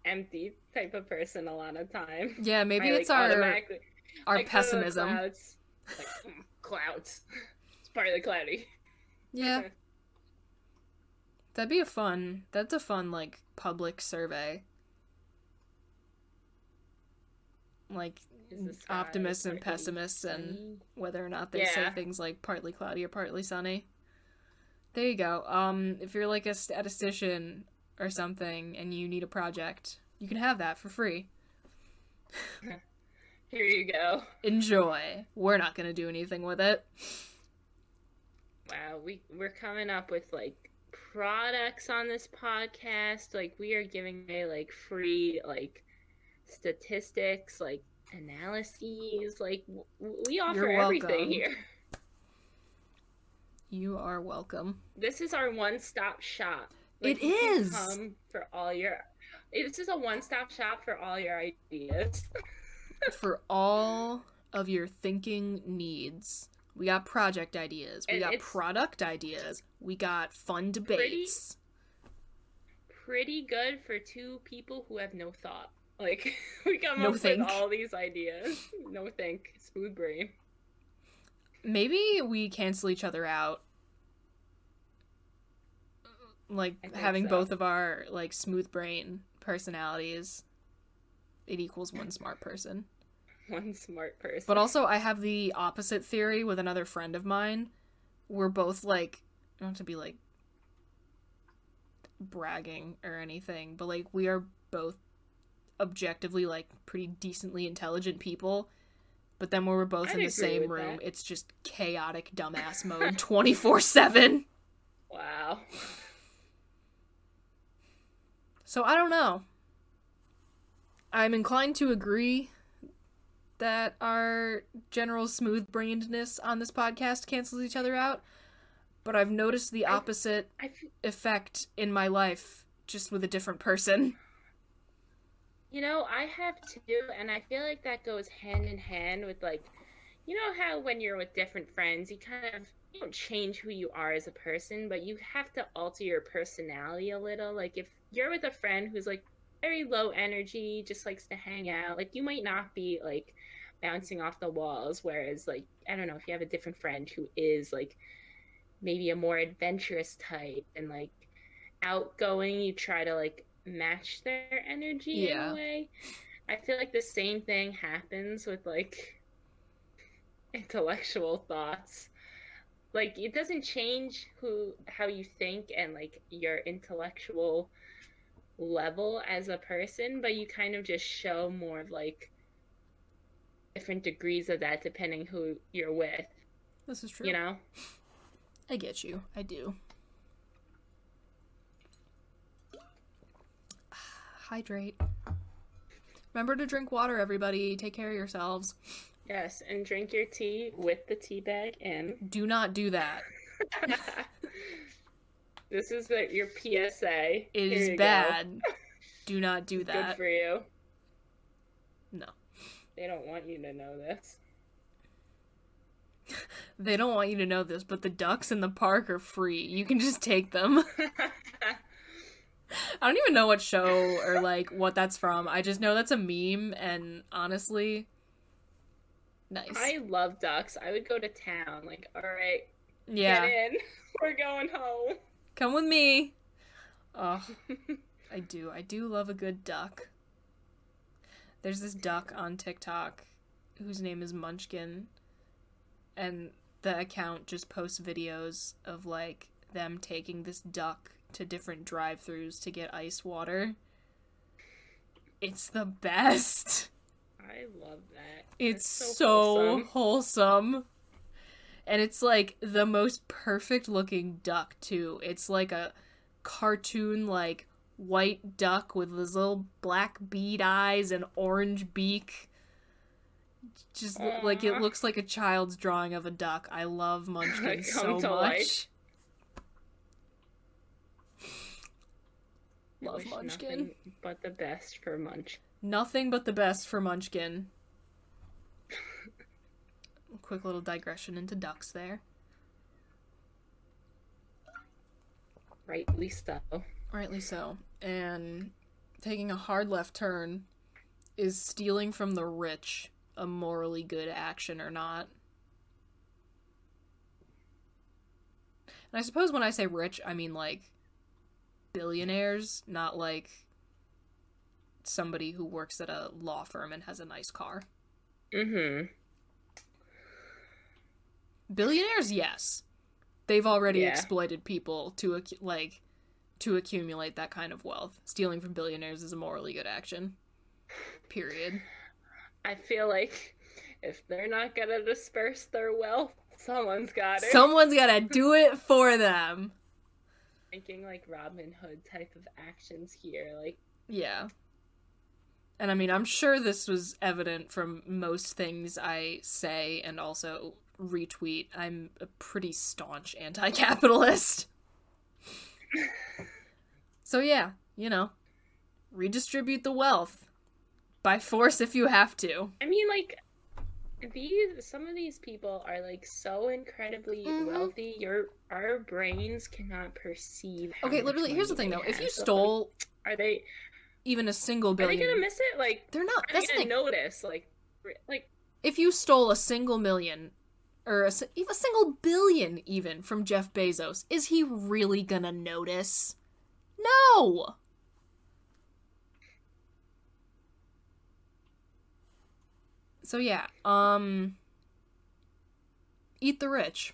Speaker 2: empty type of person a lot of time.
Speaker 1: Yeah, maybe
Speaker 2: I,
Speaker 1: it's
Speaker 2: like,
Speaker 1: our our
Speaker 2: like, oh,
Speaker 1: pessimism.
Speaker 2: Clouds, like, mm, clouds. It's partly cloudy.
Speaker 1: Yeah. That'd be a fun. That's a fun like public survey. Like
Speaker 2: Is the sky
Speaker 1: optimists and pessimists and whether or not they say things like partly cloudy or partly sunny. There you go. Um if you're like a statistician or something and you need a project, you can have that for free.
Speaker 2: Here you go.
Speaker 1: Enjoy. We're not going to do anything with it.
Speaker 2: Wow, we we're coming up with like products on this podcast. Like we are giving away like free like statistics, like analyses. Like w- we offer everything here.
Speaker 1: You are welcome.
Speaker 2: This is our one-stop shop.
Speaker 1: It
Speaker 2: you can
Speaker 1: is.
Speaker 2: come for all your. This is a one-stop shop for all your ideas.
Speaker 1: for all of your thinking needs. We got project ideas. We
Speaker 2: And
Speaker 1: got product ideas. We got fun debates.
Speaker 2: Pretty good for two people who have no thought. Like we come
Speaker 1: No
Speaker 2: up
Speaker 1: think.
Speaker 2: with all these ideas. No think. Smooth brain.
Speaker 1: Maybe we cancel each other out. Like having
Speaker 2: so.
Speaker 1: both of our like smooth brain personalities. It equals one smart person.
Speaker 2: One smart person.
Speaker 1: But also, I have the opposite theory with another friend of mine. We're both like, not to be like bragging or anything, but like, we are both objectively like pretty decently intelligent people. But then when we're both
Speaker 2: I'd
Speaker 1: in the same room,
Speaker 2: that.
Speaker 1: it's just chaotic dumbass mode 24 7.
Speaker 2: Wow.
Speaker 1: So I don't know. I'm inclined to agree that our general smooth brainedness on this podcast cancels each other out, but I've noticed the opposite
Speaker 2: I f-
Speaker 1: effect in my life just with a different person.
Speaker 2: You know, I have too, and I feel like that goes hand in hand with like, you know how when you're with different friends, you kind of you don't change who you are as a person, but you have to alter your personality a little. Like if you're with a friend who's like very low energy, just likes to hang out, like you might not be like bouncing off the walls. Whereas like I don't know if you have a different friend who is like maybe a more adventurous type and like outgoing, you try to like match their energy in a way. I feel like the same thing happens with like intellectual thoughts. Like it doesn't change who how you think and like your intellectual level as a person, but you kind of just show more of like different degrees of that depending who you're with.
Speaker 1: This is true.
Speaker 2: You know?
Speaker 1: I get you. I do. Hydrate. Remember to drink water, everybody. Take care of yourselves.
Speaker 2: Yes, and drink your tea with the tea bag in.
Speaker 1: Do not do that.
Speaker 2: this is the, your PSA.
Speaker 1: It is bad. do not do that.
Speaker 2: Good for you.
Speaker 1: No.
Speaker 2: They don't want you to know this.
Speaker 1: they don't want you to know this, but the ducks in the park are free. You can just take them. I don't even know what show or like what that's from. I just know that's a meme and honestly nice.
Speaker 2: I love ducks. I would go to town like, "All right.
Speaker 1: Yeah.
Speaker 2: Get in. We're going home."
Speaker 1: Come with me. Oh. I do. I do love a good duck. There's this duck on TikTok whose name is Munchkin and the account just posts videos of like them taking this duck to different drive-throughs to get ice water. It's the best.
Speaker 2: I love that.
Speaker 1: It's
Speaker 2: so,
Speaker 1: so
Speaker 2: wholesome.
Speaker 1: wholesome. And it's like the most perfect looking duck too. It's like a cartoon like white duck with his little black bead eyes and orange beak. Just lo- like it looks like a child's drawing of a duck. I love Munchkin so much.
Speaker 2: life.
Speaker 1: Love Munchkin.
Speaker 2: But the best for Munch.
Speaker 1: Nothing but the best for Munchkin. Quick little digression into ducks there.
Speaker 2: Rightly so.
Speaker 1: Rightly so. And taking a hard left turn is stealing from the rich a morally good action or not? And I suppose when I say rich, I mean like billionaires, not like somebody who works at a law firm and has a nice car.
Speaker 2: Mm-hmm.
Speaker 1: Billionaires, yes. They've already
Speaker 2: Yeah.
Speaker 1: exploited people to like to accumulate that kind of wealth. Stealing from billionaires is a morally good action. Period.
Speaker 2: I feel like if they're not gonna disperse their wealth, someone's got it.
Speaker 1: Someone's got to do it for them.
Speaker 2: Thinking like Robin Hood type of actions here, like
Speaker 1: Yeah. And I mean, I'm sure this was evident from most things I say and also retweet. I'm a pretty staunch anti capitalist. so, yeah, you know, redistribute the wealth by force if you have to.
Speaker 2: I mean, like these some of these people are like so incredibly
Speaker 1: Mhm.
Speaker 2: wealthy. Your our brains cannot perceive.
Speaker 1: Okay, literally, here's the thing though. If you
Speaker 2: So, like,
Speaker 1: stole
Speaker 2: are they
Speaker 1: even a single billion
Speaker 2: are they gonna miss it? Like
Speaker 1: they're not.
Speaker 2: are they
Speaker 1: That's the
Speaker 2: gonna
Speaker 1: thing.
Speaker 2: notice? Like like
Speaker 1: if you stole a single million or a, a single billion even from Jeff Bezos, is he really gonna notice? No. So yeah, um eat the rich.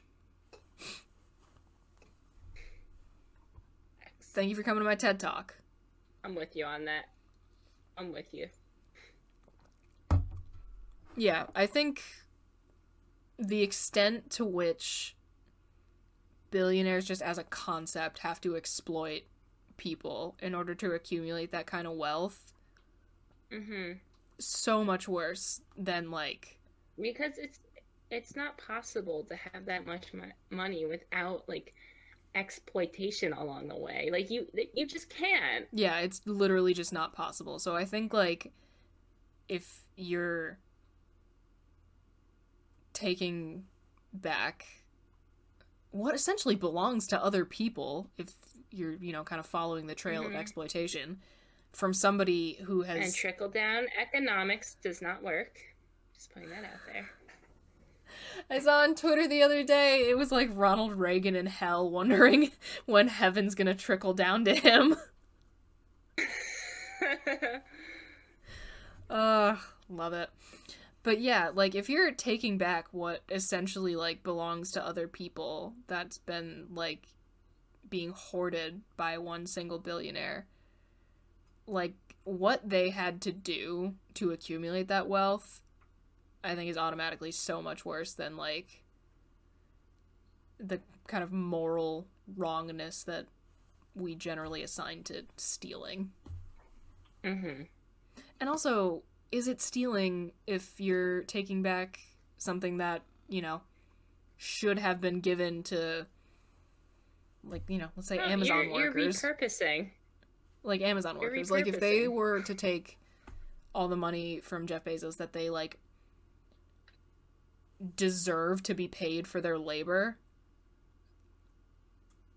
Speaker 1: Thank you for coming to my TED Talk.
Speaker 2: I'm with you on that. I'm with you.
Speaker 1: Yeah, I think the extent to which billionaires just as a concept have to exploit people in order to accumulate that kind of wealth
Speaker 2: Mm-hmm.
Speaker 1: so much worse than like
Speaker 2: Because it's it's not possible to have that much mo- money without like exploitation along the way. Like you you just can't.
Speaker 1: yeah, it's literally just not possible. So I think like if you're taking back what essentially belongs to other people if you're, you know, kind of following the trail of
Speaker 2: Mhm.
Speaker 1: exploitation from somebody who has
Speaker 2: And trickle down economics does not work. Just putting that out there.
Speaker 1: I saw on Twitter the other day, it was like Ronald Reagan in hell wondering when heaven's gonna trickle down to him. Uh, love it. But yeah, like if you're taking back what essentially like belongs to other people that's been like being hoarded by one single billionaire, like what they had to do to accumulate that wealth I think is automatically so much worse than like the kind of moral wrongness that we generally assign to stealing.
Speaker 2: Mhm.
Speaker 1: And also, is it stealing if you're taking back something that, you know, should have been given to like, you know, let's say oh,
Speaker 2: No,
Speaker 1: Amazon
Speaker 2: you're,
Speaker 1: workers.
Speaker 2: You're repurposing.
Speaker 1: like Amazon
Speaker 2: You're
Speaker 1: workers. Like if they were to take all the money from Jeff Bezos that they like deserve to be paid for their labor,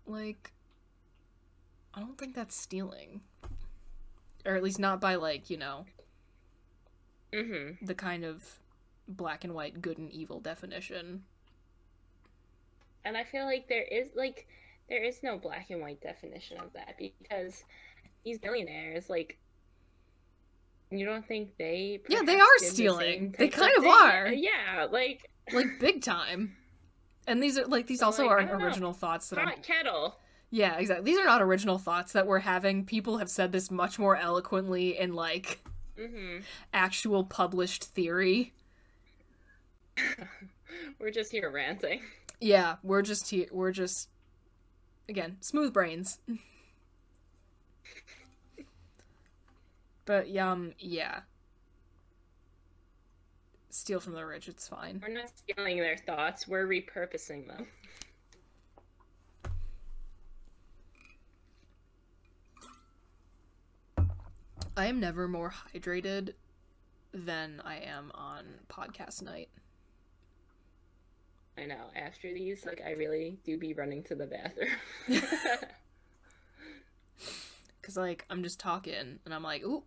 Speaker 1: like I don't think that's stealing. Or at least not by like, you know,
Speaker 2: Mm-hmm.
Speaker 1: the kind of black and white good and evil definition.
Speaker 2: And I feel like there is like there is no black and white definition of that because these billionaires like you don't think they
Speaker 1: Yeah, they are
Speaker 2: did the
Speaker 1: stealing. They kind of
Speaker 2: thing?
Speaker 1: are.
Speaker 2: Yeah, like
Speaker 1: Like big time. And these are like these also
Speaker 2: like,
Speaker 1: aren't
Speaker 2: don't know.
Speaker 1: original thoughts that I'm
Speaker 2: kettle.
Speaker 1: Yeah, exactly. These are not original thoughts that we're having. People have said this much more eloquently in like
Speaker 2: Mm-hmm.
Speaker 1: actual published theory.
Speaker 2: We're just here ranting.
Speaker 1: Yeah, we're just here. We're just again smooth brains. but um, yeah. Steal from the rich. It's fine.
Speaker 2: We're not stealing their thoughts, we're repurposing them.
Speaker 1: I am never more hydrated than I am on podcast night.
Speaker 2: I know. After these, like I really do be running to the bathroom.
Speaker 1: Cause like I'm just talking and I'm like, ooh,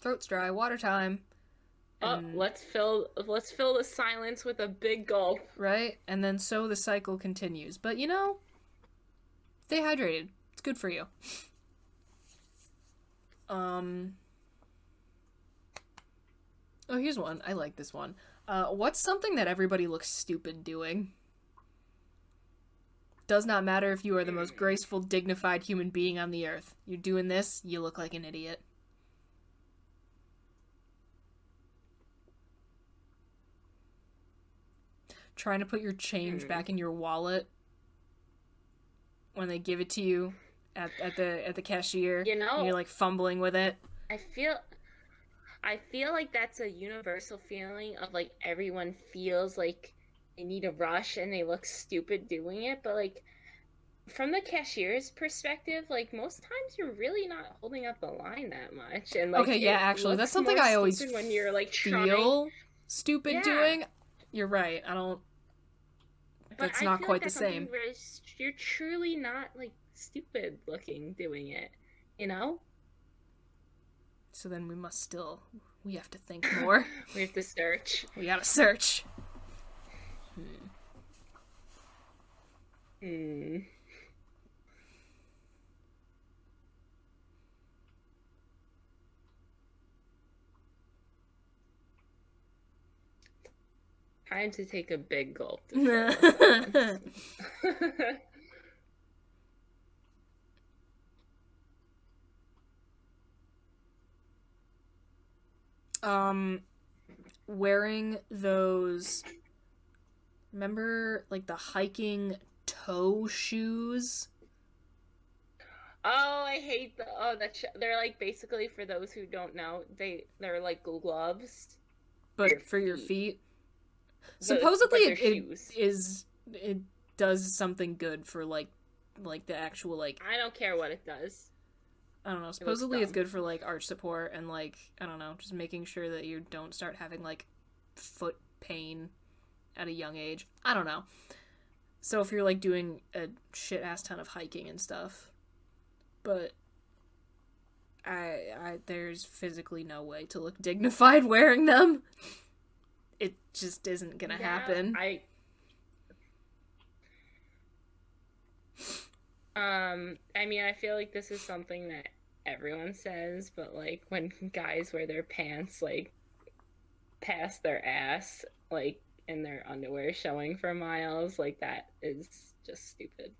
Speaker 1: throat's dry, water time.
Speaker 2: oh, let's fill let's fill the silence with a big gulp.
Speaker 1: right? And then so the cycle continues. But you know, stay hydrated. It's good for you. Um. Oh, here's one. I like this one. Uh, what's something that everybody looks stupid doing? Does not matter if you are the most graceful, dignified human being on the earth. You're doing this, you look like an idiot. Trying to put your change
Speaker 2: Hmm.
Speaker 1: back in your wallet when they give it to you at, at the at the cashier.
Speaker 2: You know-
Speaker 1: and you're like fumbling with it.
Speaker 2: I feel I feel like that's a universal feeling of like everyone feels like they need a rush and they look stupid doing it, but like from the cashier's perspective, like most times you're really not holding up the line that much. And like
Speaker 1: Okay, yeah, actually, that's something I always
Speaker 2: when you're like trying
Speaker 1: Feel stupid
Speaker 2: Yeah.
Speaker 1: doing. You're right. I don't.
Speaker 2: But
Speaker 1: That's
Speaker 2: I
Speaker 1: not
Speaker 2: feel
Speaker 1: quite
Speaker 2: like
Speaker 1: the
Speaker 2: that's something
Speaker 1: same.
Speaker 2: where You're truly not like stupid looking doing it, you know?
Speaker 1: So then we must still. We have to think more.
Speaker 2: We have to search.
Speaker 1: we gotta search.
Speaker 2: Hmm. Hmm. Time to take a big gulp.
Speaker 1: um, wearing those. Remember, like the hiking toe shoes.
Speaker 2: oh, I hate the. Oh, that sh- they're like basically for those who don't know, they they're like gloves.
Speaker 1: but
Speaker 2: Your
Speaker 1: for your
Speaker 2: feet.
Speaker 1: feet. Supposedly, it, it is it does something good for like like the actual like
Speaker 2: I don't care what it does.
Speaker 1: I don't know. Supposedly, it's good for like arch support and like I don't know, just making sure that you don't start having like foot pain at a young age. I don't know. So if you're like doing a shit ass ton of hiking and stuff, but I I there's physically no way to look dignified wearing them. It just isn't gonna
Speaker 2: Yeah,
Speaker 1: happen.
Speaker 2: I um I mean I feel like this is something that everyone says, but like when guys wear their pants like past their ass, like in their underwear showing for miles, like that is just stupid.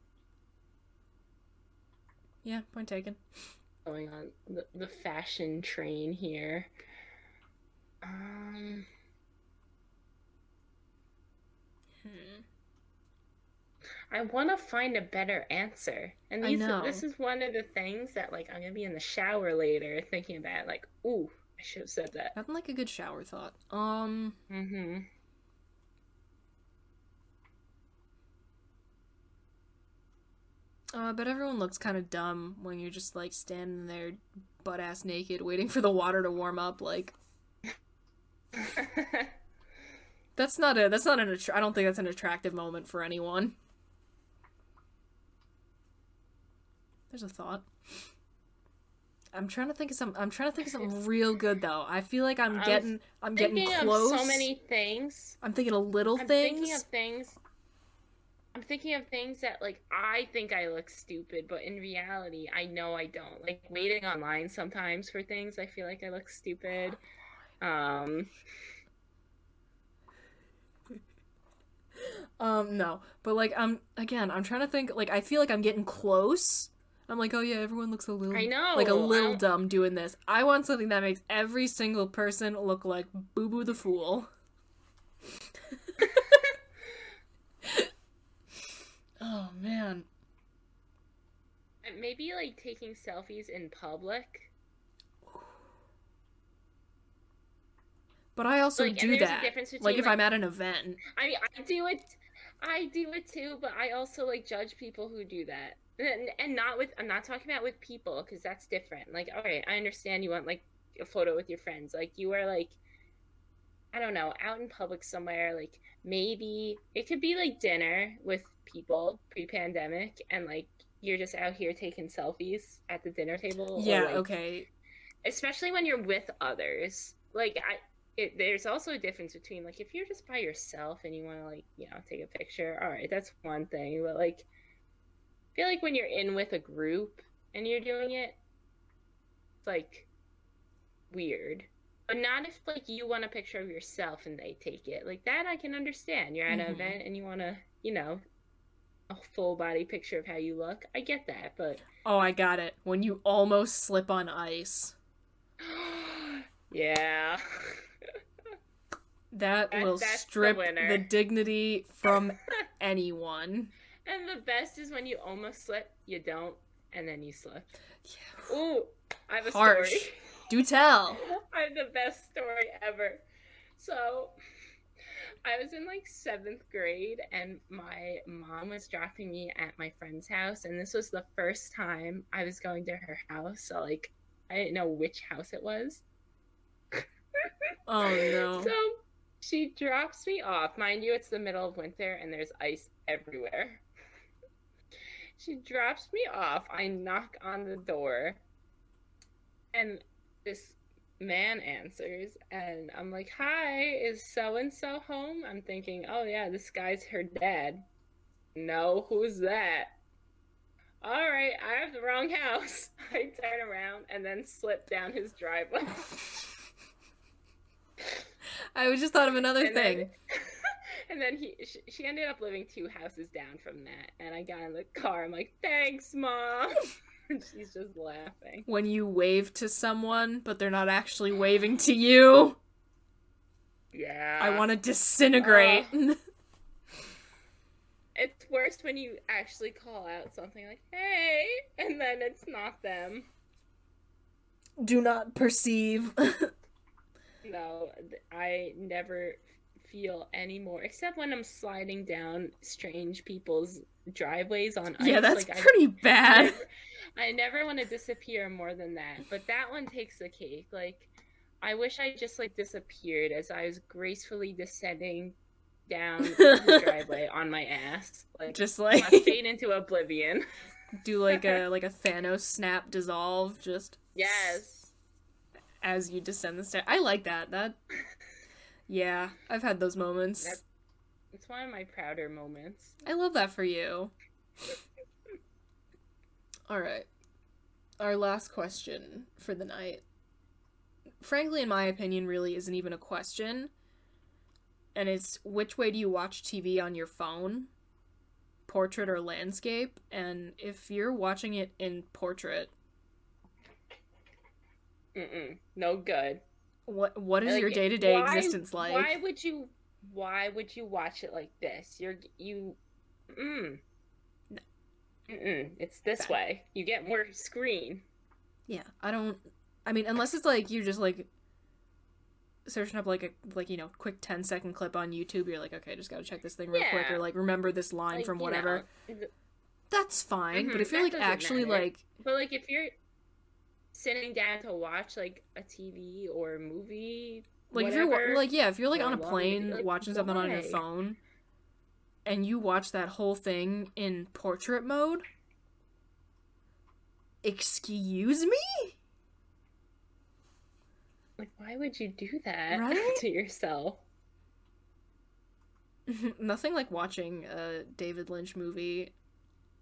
Speaker 1: Yeah, point taken.
Speaker 2: going on the, the fashion train here. Um.
Speaker 1: Hmm.
Speaker 2: I want to find a better answer. And
Speaker 1: I
Speaker 2: these,
Speaker 1: know.
Speaker 2: this is one of the things that, like, I'm going to be in the shower later thinking about, like, ooh, I should have said that.
Speaker 1: Nothing like a good shower thought. Um.
Speaker 2: Mm-hmm.
Speaker 1: Uh, but everyone looks kind of dumb when you're just like standing there, butt ass naked, waiting for the water to warm up. Like, that's not a that's not an attra- I don't think that's an attractive moment for anyone. There's a thought. I'm trying to think of some. I'm trying to think of something real good though. I feel like I'm getting. I'm getting close.
Speaker 2: of so many things.
Speaker 1: I'm thinking of little things.
Speaker 2: I'm
Speaker 1: things.
Speaker 2: thinking of things. I'm thinking of things that like I think I look stupid, but in reality, I know I don't. Like waiting online sometimes for things, I feel like I look stupid. Um,
Speaker 1: Um, no, but like I'm again. I'm trying to think. Like I feel like I'm getting close. I'm like, oh yeah, everyone looks a little.
Speaker 2: I know,
Speaker 1: Like a
Speaker 2: I
Speaker 1: little
Speaker 2: don't-
Speaker 1: dumb doing this. I want something that makes every single person look like Boo Boo the Fool. oh man.
Speaker 2: maybe like taking selfies in public.
Speaker 1: But I also
Speaker 2: Like,
Speaker 1: do that. like if
Speaker 2: like-
Speaker 1: I'm at an event.
Speaker 2: I I do it, I do it too. But I also like judge people who do that, and, and not with. I'm not talking about with people because that's different. Like, all right, I understand you want like a photo with your friends. Like you are like, I don't know, out in public somewhere. Like maybe it could be like dinner with people pre-pandemic, and like you're just out here taking selfies at the dinner table. or,
Speaker 1: Yeah.
Speaker 2: like,
Speaker 1: okay.
Speaker 2: especially when you're with others like i it, there's also a difference between like if you're just by yourself and you want to like you know take a picture all right that's one thing but like i feel like when you're in with a group and you're doing it it's like weird but not if like you want a picture of yourself and they take it like that i can understand you're at an
Speaker 1: Mhm.
Speaker 2: event and you want to you know a full body picture of how you look i get that but
Speaker 1: Oh, I got it. When you almost slip on ice.
Speaker 2: yeah
Speaker 1: That,
Speaker 2: That-
Speaker 1: will
Speaker 2: that's the
Speaker 1: strip the dignity from anyone.
Speaker 2: And the best is when you almost slip, you don't, and then you slip. Ooh, I have a
Speaker 1: Harsh.
Speaker 2: story.
Speaker 1: Do tell.
Speaker 2: I have the best story ever. So, I was in like seventh grade, and my mom was dropping me at my friend's house, and this was the first time I was going to her house. So, like, I didn't know which house it was.
Speaker 1: Oh no.
Speaker 2: So she drops me off. Mind you, it's the middle of winter and there's ice everywhere. She drops me off. I knock on the door and this man answers and I'm like, "Hi, is so and so home?" I'm thinking, "Oh yeah, this guy's her dad." No, who's that? All right, I have the wrong house. I turn around and then slip down his driveway.
Speaker 1: I just thought of another
Speaker 2: And
Speaker 1: thing.
Speaker 2: then- and then he, she, she ended up living two houses down from that. And I got in the car. I'm like, thanks, mom. and she's just laughing.
Speaker 1: When you wave to someone, but they're not actually waving to you.
Speaker 2: Yeah.
Speaker 1: I want to disintegrate.
Speaker 2: It's worse when you actually call out something like, hey, and then it's not them.
Speaker 1: Do not perceive.
Speaker 2: No, I never feel any more, except when I'm sliding down strange people's driveways on ice.
Speaker 1: yeah, that's
Speaker 2: like, I-
Speaker 1: pretty bad.
Speaker 2: I never want to disappear more than that, but that one takes the cake. Like, I wish I just like disappeared as I was gracefully descending down the driveway on my ass, like
Speaker 1: Just like
Speaker 2: fade into oblivion.
Speaker 1: do like a like a Thanos snap dissolve just
Speaker 2: Yes,
Speaker 1: as you descend the stair. I like that. That Yeah, I've had those moments.
Speaker 2: That- it's one of my prouder moments.
Speaker 1: I love that for you. All right. Our last question for the night. Frankly, in my opinion, really isn't even a question. And it's which way do you watch TV on your phone? Portrait or landscape? And if you're watching it in portrait,
Speaker 2: Mm-mm, no good.
Speaker 1: What What is
Speaker 2: Like,
Speaker 1: your day to day existence like?
Speaker 2: Why would you? Why would you watch it like this? You're you. Mm. Mm-mm, it's this way. You get more screen.
Speaker 1: Yeah, I don't. I mean, unless it's like you're just like searching up like a like you know quick 10 second clip on YouTube. You're like, okay, just gotta check this thing real quick, or like remember this line
Speaker 2: Like,
Speaker 1: from whatever.
Speaker 2: know,
Speaker 1: That's fine. But
Speaker 2: Mhm,
Speaker 1: if you're like actually
Speaker 2: matter.
Speaker 1: like
Speaker 2: But like if you're sitting down to watch like a TV or a movie,
Speaker 1: like if you're like yeah, if you're like on a plane
Speaker 2: video, like,
Speaker 1: watching something on your phone, and you watch that whole thing in portrait mode. Excuse me?
Speaker 2: Like, why would you do that
Speaker 1: Right?
Speaker 2: to yourself?
Speaker 1: Nothing like watching a David Lynch movie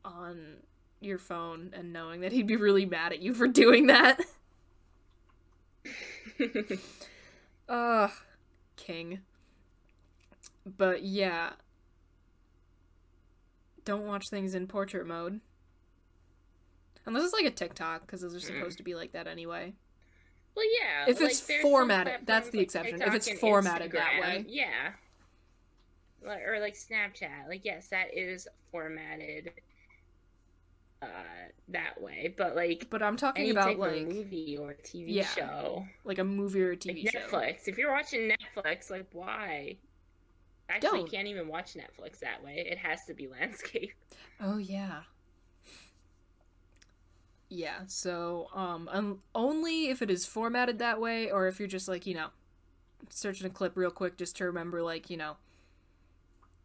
Speaker 1: on your phone and knowing that he'd be really mad at you for doing that. Ugh, king. But yeah. Don't watch things in portrait mode. Unless it's like a TikTok, because those are mm. supposed to be like that anyway.
Speaker 2: Well, yeah.
Speaker 1: If it's
Speaker 2: some
Speaker 1: formatted- that's the
Speaker 2: like
Speaker 1: exception. If it's formatted that way.
Speaker 2: yeah. Or like Snapchat, like yes, that is formatted uh that way, but like
Speaker 1: But I'm talking about like
Speaker 2: movie or TV
Speaker 1: yeah.
Speaker 2: show,
Speaker 1: like a movie or a
Speaker 2: like
Speaker 1: TV show.
Speaker 2: Netflix. If you're watching Netflix, like why? Actually, you
Speaker 1: Don't.
Speaker 2: can't even watch Netflix that way. It has to be landscape.
Speaker 1: Oh yeah. Yeah, so um un- only if it is formatted that way or if you're just like, you know, searching a clip real quick just to remember like, you know,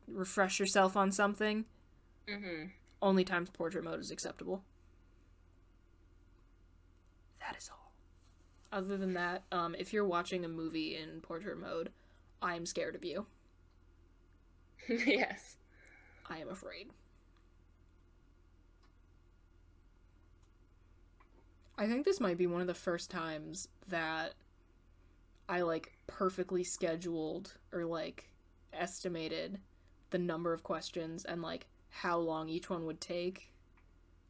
Speaker 1: refresh yourself on something,
Speaker 2: Mm-hmm.
Speaker 1: Only times portrait mode is acceptable. That is all. Other than that, um if you're watching a movie in portrait mode, I am scared of you.
Speaker 2: yes.
Speaker 1: I am afraid. I think this might be one of the first times that I like perfectly scheduled or like estimated the number of questions and like how long each one would take.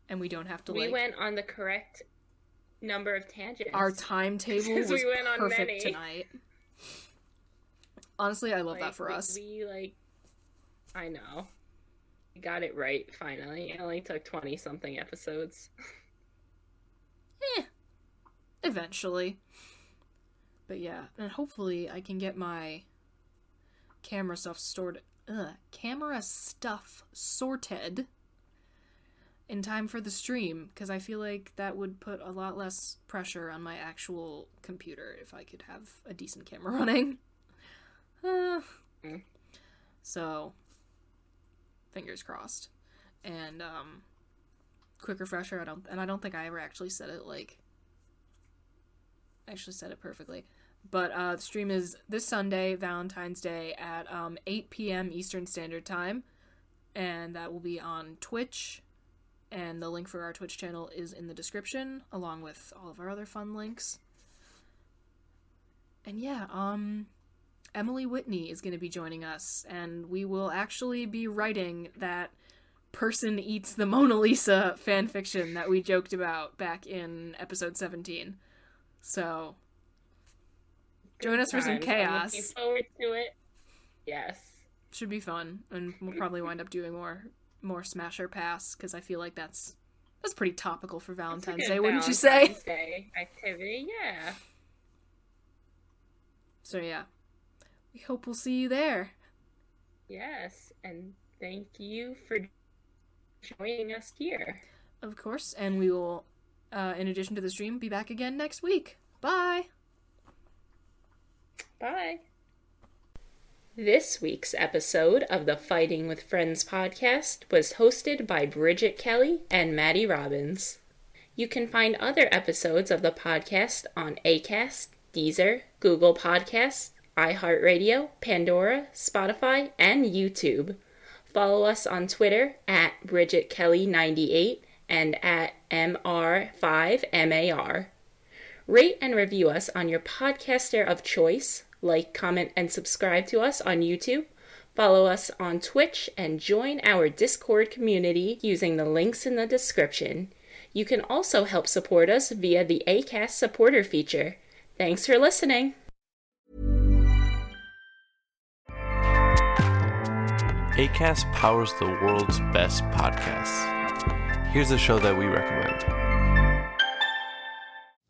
Speaker 1: And we don't have to wait.
Speaker 2: we
Speaker 1: like
Speaker 2: went on the correct number of tangents.
Speaker 1: our timetable was
Speaker 2: we went on
Speaker 1: perfect
Speaker 2: many.
Speaker 1: tonight. Honestly, I love
Speaker 2: Like,
Speaker 1: that for us.
Speaker 2: We like, I know, we got it right finally. It only took twenty something episodes.
Speaker 1: eh, eventually. But yeah, and hopefully I can get my camera stuff stored. Ugh, camera stuff sorted in time for the stream because I feel like that would put a lot less pressure on my actual computer if I could have a decent camera running. Uh,
Speaker 2: Mm.
Speaker 1: So, fingers crossed. And um, quick refresher. I don't, and I don't think I ever actually said it like actually said it perfectly. But uh, the stream is this Sunday, Valentine's Day, at um, 8 p.m. Eastern Standard Time. And that will be on Twitch. And the link for our Twitch channel is in the description, along with all of our other fun links. And yeah, um, Emily Whitney is going to be joining us. And we will actually be writing that person eats the Mona Lisa fan fiction that we joked about back in episode 17. So join us for some
Speaker 2: Times. I'm looking
Speaker 1: chaos.
Speaker 2: forward to it. Yes.
Speaker 1: Should be fun, and we'll probably wind up doing more more Smash or Pass because I feel like that's that's pretty topical for Valentine's Day, wouldn't you say?
Speaker 2: Day activity, yeah.
Speaker 1: So yeah, we hope we'll see you there.
Speaker 2: Yes, and thank you for joining us here.
Speaker 1: Of course, and we will, uh, in addition to the stream, be back again next week. Bye.
Speaker 2: Bye. This week's episode of the Fighting with Friends podcast was hosted by Bridget Kelly and Maddie Robbins. You can find other episodes of the podcast on Acast, Deezer, Google Podcasts, iHeartRadio, Pandora, Spotify, and YouTube. Follow us on Twitter at Bridget Kelly98 and at MR5MAR. Rate and review us on your podcaster of choice. Like, comment, and subscribe to us on YouTube. Follow us on Twitch and join our Discord community using the links in the description. You can also help support us via the ACAST supporter feature. Thanks for listening.
Speaker 8: ACAST powers the world's best podcasts. Here's a show that we recommend.